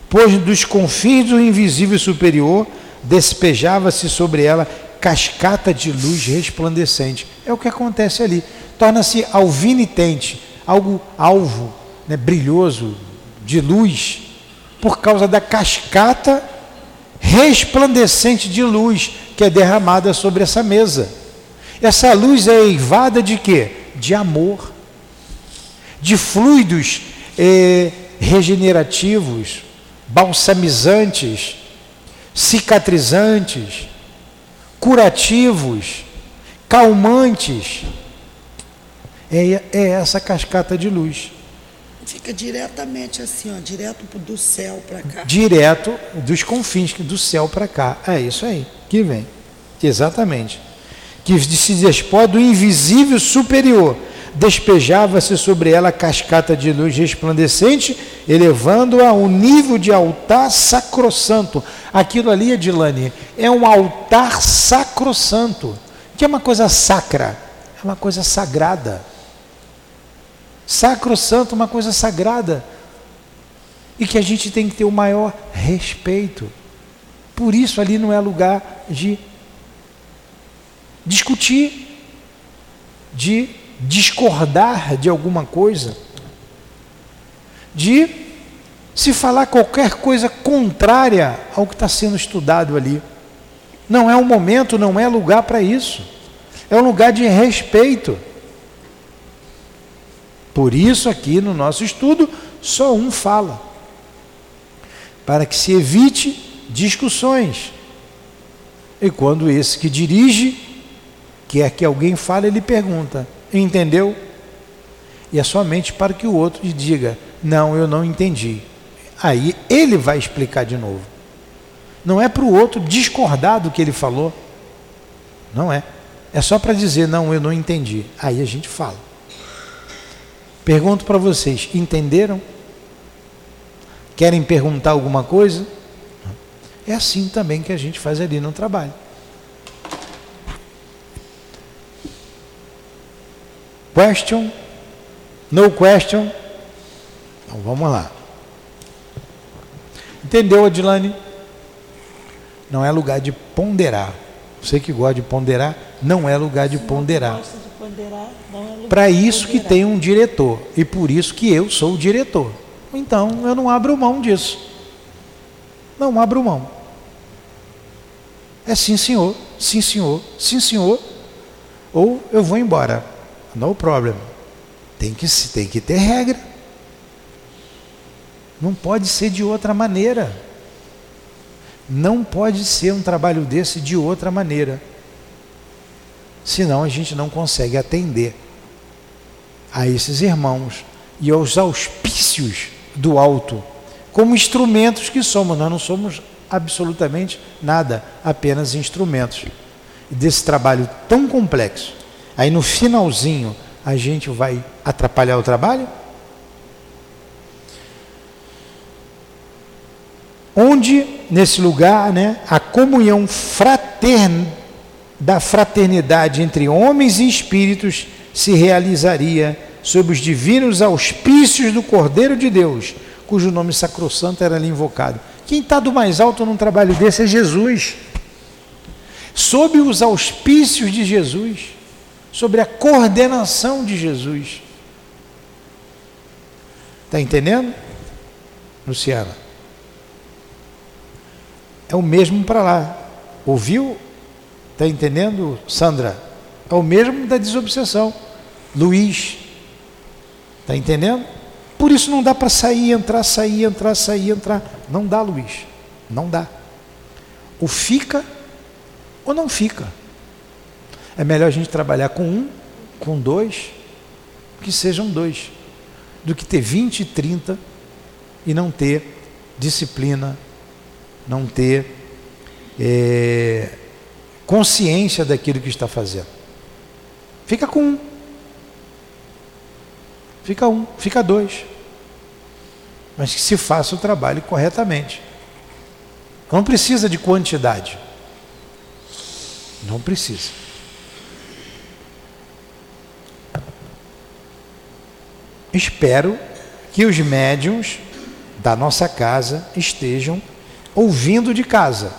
pois dos confins do invisível superior despejava-se sobre ela cascata de luz resplandecente. É o que acontece ali. Torna-se alvinitente, algo alvo, né, brilhoso, de luz, por causa da cascata resplandecente de luz que é derramada sobre essa mesa. Essa luz é eivada de quê? De amor, de fluidos eh, regenerativos, balsamizantes, cicatrizantes, curativos, calmantes. É, é essa cascata de luz. Fica diretamente assim, ó, direto do céu para cá. direto dos confins do céu para cá. É isso aí que vem. Exatamente. Que se despode do invisível superior. Despejava-se sobre ela cascata de luz resplandecente, elevando-a a um nível de altar sacrossanto. Aquilo ali, Edilane, é um altar sacrossanto, que é uma coisa sacra, é uma coisa sagrada. Sacrossanto, uma coisa sagrada e que a gente tem que ter o maior respeito. Por isso ali não é lugar de discutir, de discordar de alguma coisa, de se falar qualquer coisa contrária ao que está sendo estudado ali. Não é um momento, não é lugar para isso. É um lugar de respeito. Por isso, aqui no nosso estudo, só um fala para que se evite discussões. E quando esse que dirige quer que alguém fale, ele pergunta: entendeu? E é somente para que o outro diga: não, eu não entendi. Aí ele vai explicar de novo. Não é para o outro discordar do que ele falou. Não é. É só para dizer: não, eu não entendi. Aí a gente fala. Pergunto para vocês: entenderam? Querem perguntar alguma coisa? É assim também que a gente faz ali no trabalho. Question? No question? Então vamos lá. Entendeu, Adilane? Não é lugar de ponderar. Você que gosta de ponderar, não é lugar de ponderar. É Para isso que ponderar. tem um diretor. E por isso que eu sou o diretor. então eu não abro mão disso. Não abro mão. É sim, senhor, sim, senhor, sim, senhor, ou eu vou embora. No problem. Tem que, tem que ter regra. Não pode ser de outra maneira. Não pode ser um trabalho desse de outra maneira. Senão a gente não consegue atender a esses irmãos e aos auspícios do alto, como instrumentos que somos. Nós não somos absolutamente nada, apenas instrumentos desse trabalho tão complexo. Aí no finalzinho a gente vai atrapalhar o trabalho? Onde nesse lugar, né, a comunhão fraterna da fraternidade entre homens e espíritos se realizaria sob os divinos auspícios do Cordeiro de Deus, cujo nome sacrossanto era ali invocado. Quem está do mais alto num trabalho desse é Jesus. Sob os auspícios de Jesus, sobre a coordenação de Jesus. Está entendendo, Luciana? É o mesmo para lá. Ouviu? Está entendendo, Sandra? É o mesmo da desobsessão. Luiz. Está entendendo? Por isso não dá para sair, entrar, sair, entrar, sair, entrar. Não dá, Luiz. Não dá. Ou fica ou não fica. É melhor a gente trabalhar com um, com dois, que sejam dois, do que ter 20, 30 e não ter disciplina, não ter é, consciência daquilo que está fazendo. Fica com um. Fica um, fica dois. Mas que se faça o trabalho corretamente. Não precisa de quantidade. Não precisa. Espero que os médiums da nossa casa estejam ouvindo de casa.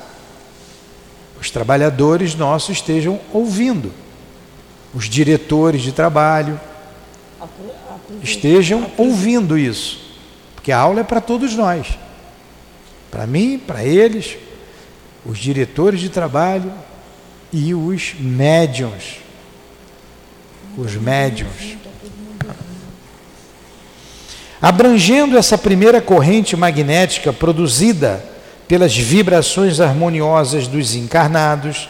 Os trabalhadores nossos estejam ouvindo, os diretores de trabalho estejam ouvindo isso, porque a aula é para todos nós, para mim, para eles, os diretores de trabalho e os médiums, os médiums. Abrangendo essa primeira corrente magnética produzida pelas vibrações harmoniosas dos encarnados,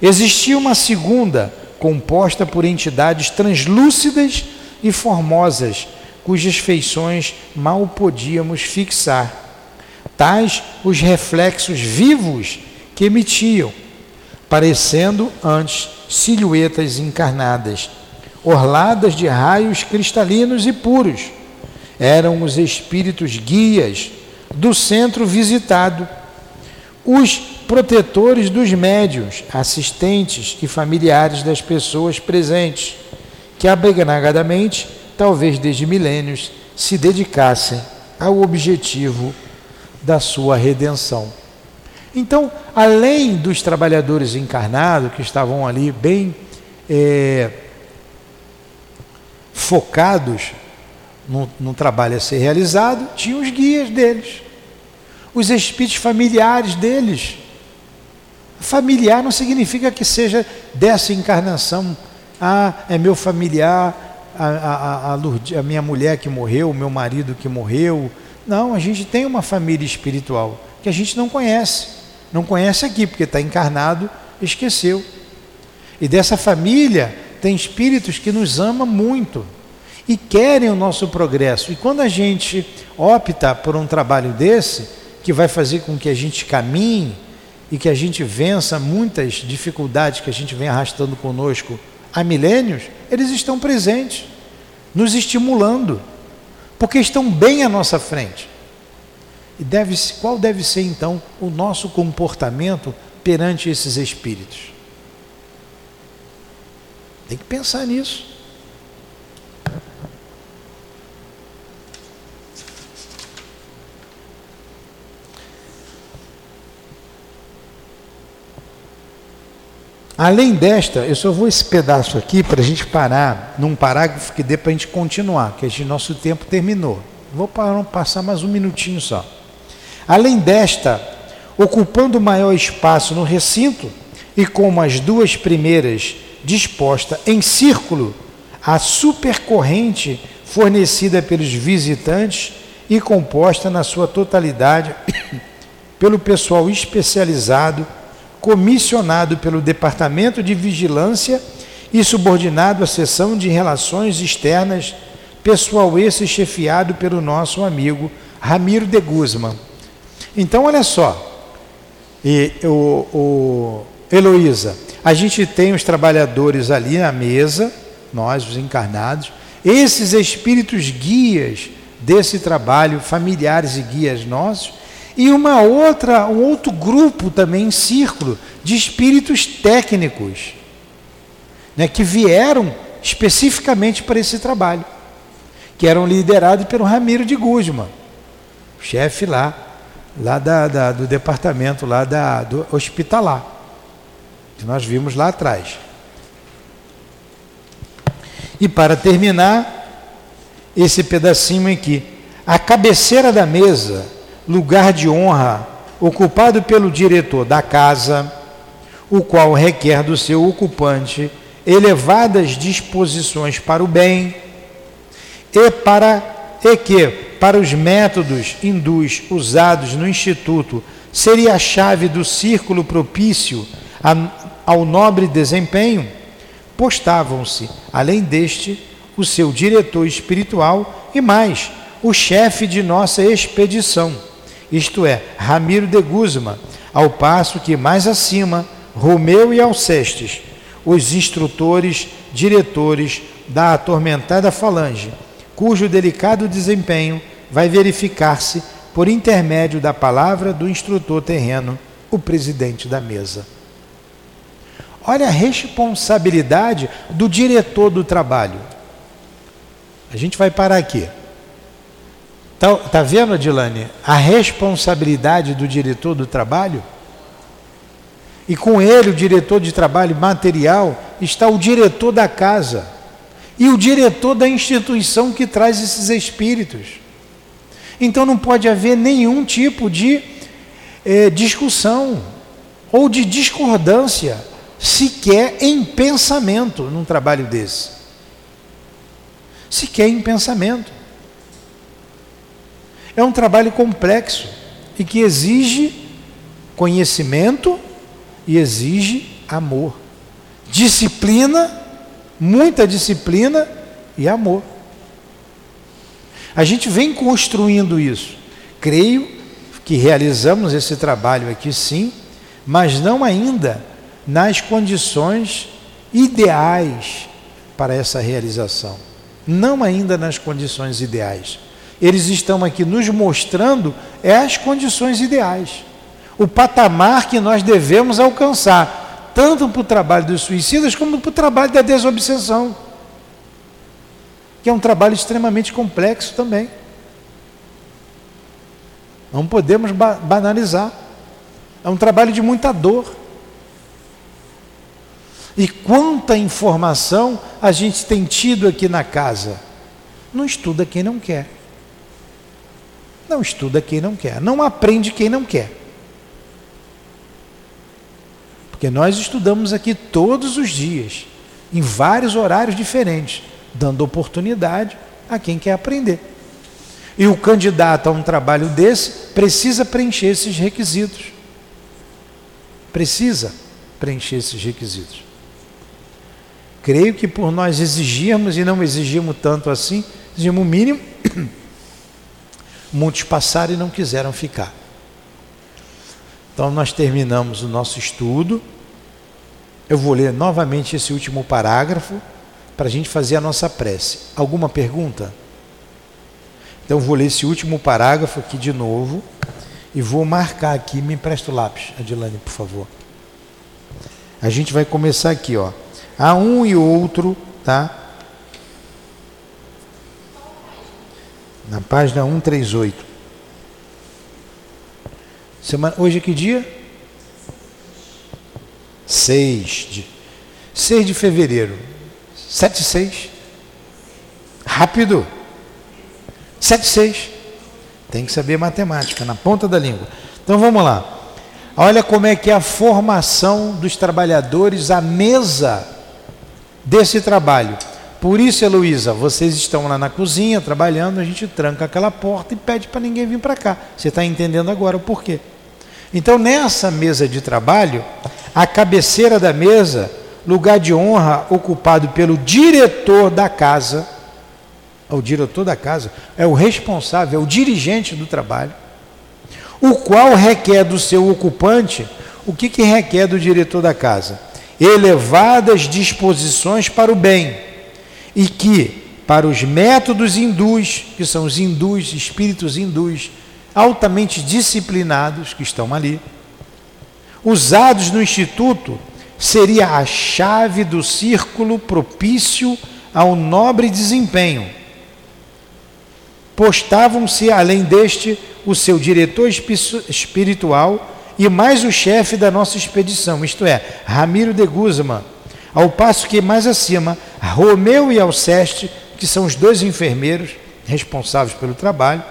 existia uma segunda, composta por entidades translúcidas e formosas, cujas feições mal podíamos fixar, tais os reflexos vivos que emitiam, parecendo antes silhuetas encarnadas, orladas de raios cristalinos e puros. Eram os espíritos guias do centro visitado, os protetores dos médios, assistentes e familiares das pessoas presentes, que abnegadamente, talvez desde milênios, se dedicassem ao objetivo da sua redenção. Então, além dos trabalhadores encarnados que estavam ali bem é, focados no, no trabalho a ser realizado, tinha os guias deles os espíritos familiares deles. Familiar não significa que seja dessa encarnação. Ah, é meu familiar, a, a, a, a minha mulher que morreu, o meu marido que morreu. Não, a gente tem uma família espiritual que a gente não conhece. Não conhece aqui, porque está encarnado, esqueceu. E dessa família tem espíritos que nos amam muito e querem o nosso progresso. E quando a gente opta por um trabalho desse, que vai fazer com que a gente caminhe e que a gente vença muitas dificuldades que a gente vem arrastando conosco há milênios, eles estão presentes, nos estimulando, porque estão bem à nossa frente. E deve, qual deve ser então o nosso comportamento perante esses espíritos? Tem que pensar nisso. Além desta, eu só vou esse pedaço aqui para a gente parar num parágrafo que dê para a gente continuar, que o nosso tempo terminou. Vou passar mais um minutinho só. Além desta, ocupando maior espaço no recinto e como as duas primeiras disposta em círculo, a supercorrente fornecida pelos visitantes e composta na sua totalidade *coughs* pelo pessoal especializado, comissionado pelo Departamento de Vigilância e subordinado à seção de Relações Externas, pessoal esse chefiado pelo nosso amigo Ramiro de Guzman. Então, olha só, e, o, o Heloísa, a gente tem os trabalhadores ali na mesa, nós, os encarnados, esses espíritos guias desse trabalho, familiares e guias nossos, e uma outra, um outro grupo também em círculo de espíritos técnicos, né, que vieram especificamente para esse trabalho, que eram liderados pelo Ramiro de Guzman, chefe lá, lá da, da, do departamento lá da, do hospitalar, que nós vimos lá atrás. E para terminar, esse pedacinho aqui, a cabeceira da mesa, lugar de honra ocupado pelo diretor da casa, o qual requer do seu ocupante elevadas disposições para o bem e para e que para os métodos hindus usados no instituto seria a chave do círculo propício a, ao nobre desempenho, postavam-se, além deste, o seu diretor espiritual e mais, o chefe de nossa expedição isto é, Ramiro de Guzman, ao passo que mais acima, Romeu e Alcestes, os instrutores, diretores da atormentada falange, cujo delicado desempenho vai verificar-se por intermédio da palavra do instrutor terreno, o presidente da mesa. Olha a responsabilidade do diretor do trabalho. A gente vai parar aqui. Está tá vendo, Adilane, a responsabilidade do diretor do trabalho? E com ele, o diretor de trabalho material, está o diretor da casa e o diretor da instituição que traz esses espíritos. Então não pode haver nenhum tipo de eh, discussão ou de discordância, sequer em pensamento, num trabalho desse. Sequer em pensamento. É um trabalho complexo e que exige conhecimento e exige amor. Disciplina, muita disciplina e amor. A gente vem construindo isso. Creio que realizamos esse trabalho aqui sim, mas não ainda nas condições ideais para essa realização. Não ainda nas condições ideais eles estão aqui nos mostrando é as condições ideais. O patamar que nós devemos alcançar, tanto para o trabalho dos suicidas como para o trabalho da desobsessão, que é um trabalho extremamente complexo também. Não podemos banalizar. É um trabalho de muita dor. E quanta informação a gente tem tido aqui na casa. Não estuda quem não quer. Não estuda quem não quer, não aprende quem não quer. Porque nós estudamos aqui todos os dias, em vários horários diferentes, dando oportunidade a quem quer aprender. E o candidato a um trabalho desse precisa preencher esses requisitos. Precisa preencher esses requisitos. Creio que por nós exigirmos e não exigimos tanto assim, exigimos o mínimo *coughs* muitos passaram e não quiseram ficar. Então nós terminamos o nosso estudo. Eu vou ler novamente esse último parágrafo para a gente fazer a nossa prece. Alguma pergunta? Então vou ler esse último parágrafo aqui de novo e vou marcar aqui. Me empresta o lápis, Adilane, por favor. A gente vai começar aqui, ó. A um e outro, tá? Na página 138. Semana, hoje é que dia? 6 de, 6 de fevereiro. 7 6. Rápido. 7, 6. Tem que saber matemática, na ponta da língua. Então vamos lá. Olha como é que é a formação dos trabalhadores à mesa desse trabalho. Por isso, Heloísa, vocês estão lá na cozinha trabalhando, a gente tranca aquela porta e pede para ninguém vir para cá. Você está entendendo agora o porquê. Então, nessa mesa de trabalho, a cabeceira da mesa, lugar de honra ocupado pelo diretor da casa, o diretor da casa é o responsável, é o dirigente do trabalho, o qual requer do seu ocupante o que, que requer do diretor da casa? Elevadas disposições para o bem e que, para os métodos hindus, que são os hindus, espíritos hindus, altamente disciplinados, que estão ali, usados no Instituto, seria a chave do círculo propício ao nobre desempenho. Postavam-se, além deste, o seu diretor espiritual e mais o chefe da nossa expedição, isto é, Ramiro de Guzman, ao passo que mais acima, Romeu e Alceste, que são os dois enfermeiros responsáveis pelo trabalho,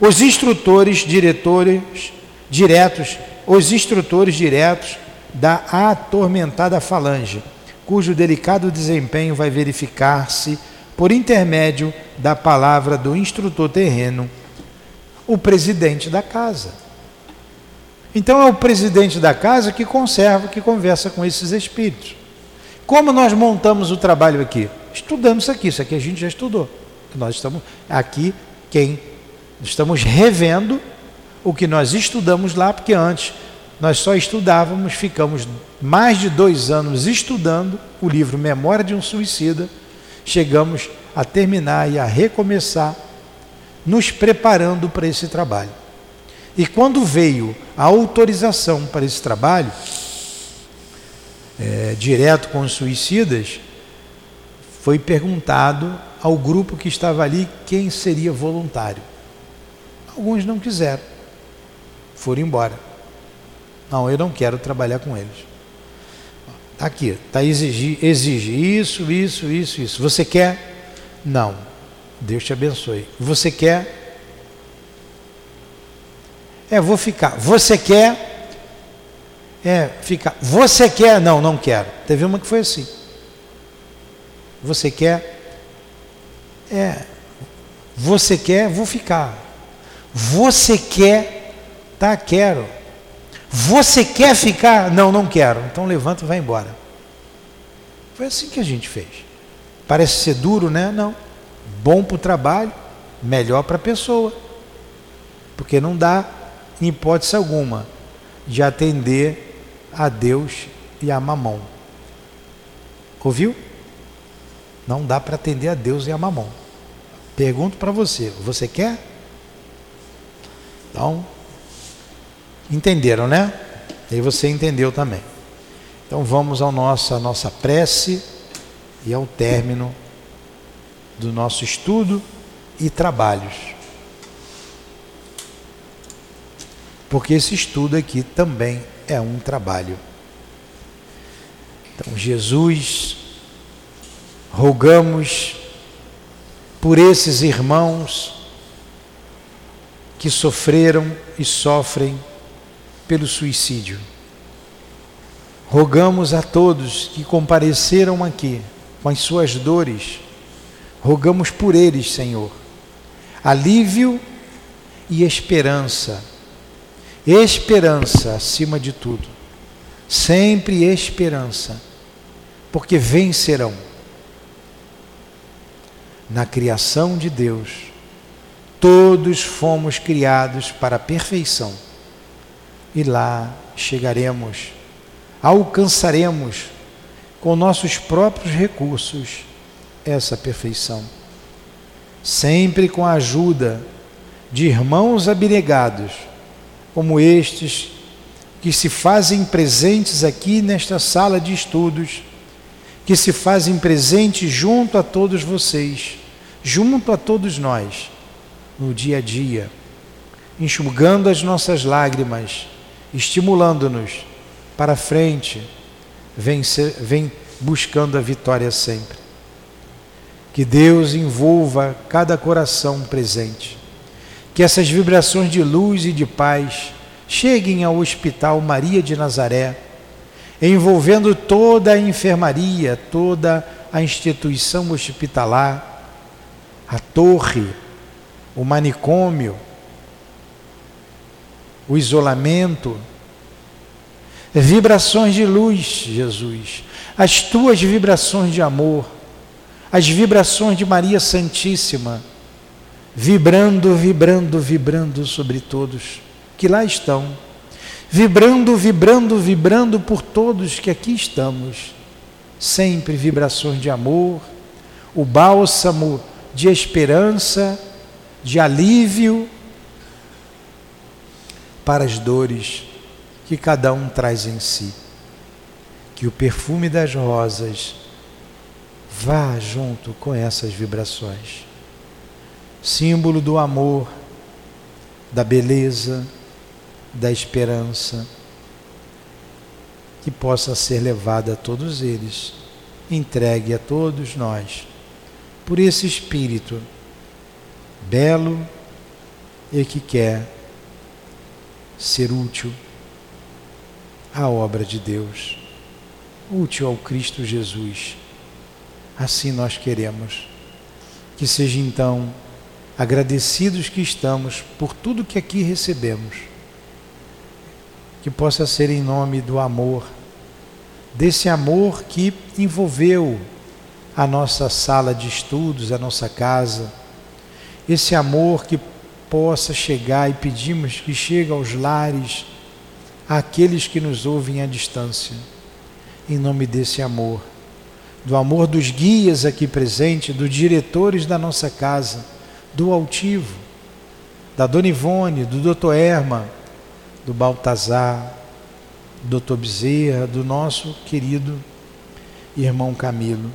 os instrutores, diretores diretos, os instrutores diretos da atormentada falange, cujo delicado desempenho vai verificar-se por intermédio da palavra do instrutor terreno, o presidente da casa. Então é o presidente da casa que conserva, que conversa com esses espíritos. Como nós montamos o trabalho aqui? Estudando isso aqui, isso aqui a gente já estudou. Nós estamos aqui, quem? Estamos revendo o que nós estudamos lá, porque antes nós só estudávamos, ficamos mais de dois anos estudando o livro Memória de um Suicida, chegamos a terminar e a recomeçar, nos preparando para esse trabalho. E quando veio a autorização para esse trabalho, é, direto com os suicidas, foi perguntado ao grupo que estava ali quem seria voluntário. Alguns não quiseram, foram embora. Não, eu não quero trabalhar com eles. Está aqui, está exigir, exige isso, isso, isso, isso. Você quer? Não. Deus te abençoe. Você quer? É, vou ficar. Você quer? É, fica. Você quer? Não, não quero. Teve uma que foi assim. Você quer? É. Você quer? Vou ficar. Você quer? Tá, quero. Você quer ficar? Não, não quero. Então levanta e vai embora. Foi assim que a gente fez. Parece ser duro, né? Não. Bom para o trabalho, melhor para a pessoa. Porque não dá, em hipótese alguma, de atender a Deus e a mamão. Ouviu? Não dá para atender a Deus e a mamão. Pergunto para você, você quer? Então, entenderam, né? E você entendeu também. Então vamos ao nosso, à nossa prece e ao término do nosso estudo e trabalhos. Porque esse estudo aqui também é um trabalho. Então, Jesus, rogamos por esses irmãos que sofreram e sofrem pelo suicídio. Rogamos a todos que compareceram aqui com as suas dores, rogamos por eles, Senhor, alívio e esperança Esperança acima de tudo. Sempre esperança. Porque vencerão. Na criação de Deus, todos fomos criados para a perfeição. E lá chegaremos, alcançaremos com nossos próprios recursos essa perfeição. Sempre com a ajuda de irmãos abnegados como estes que se fazem presentes aqui nesta sala de estudos, que se fazem presentes junto a todos vocês, junto a todos nós, no dia a dia, enxugando as nossas lágrimas, estimulando-nos para frente, vem, vem buscando a vitória sempre. Que Deus envolva cada coração presente. Que essas vibrações de luz e de paz cheguem ao Hospital Maria de Nazaré, envolvendo toda a enfermaria, toda a instituição hospitalar, a torre, o manicômio, o isolamento, vibrações de luz, Jesus, as tuas vibrações de amor, as vibrações de Maria Santíssima, vibrando, vibrando, vibrando sobre todos que lá estão, vibrando, vibrando, vibrando por todos que aqui estamos, sempre vibrações de amor, o bálsamo de esperança, de alívio para as dores que cada um traz em si. Que o perfume das rosas vá junto com essas vibrações. Símbolo do amor, da beleza, da esperança, que possa ser levada a todos eles, entregue a todos nós, por esse Espírito belo e que quer ser útil à obra de Deus, útil ao Cristo Jesus. Assim nós queremos. Que seja então agradecidos que estamos por tudo que aqui recebemos. Que possa ser em nome do amor, desse amor que envolveu a nossa sala de estudos, a nossa casa, esse amor que possa chegar e pedimos que chegue aos lares, àqueles que nos ouvem à distância, em nome desse amor, do amor dos guias aqui presentes, dos diretores da nossa casa, do altivo, da Dona Ivone, do doutor Erma, do Baltazar, do doutor Bezerra, do nosso querido irmão Camilo,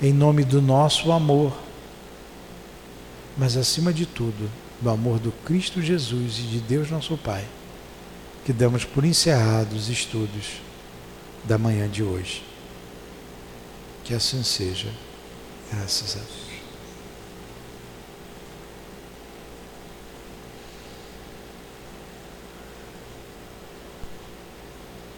em nome do nosso amor, mas acima de tudo, do amor do Cristo Jesus e de Deus nosso Pai, que damos por encerrados os estudos da manhã de hoje. Que assim seja. Graças a Deus.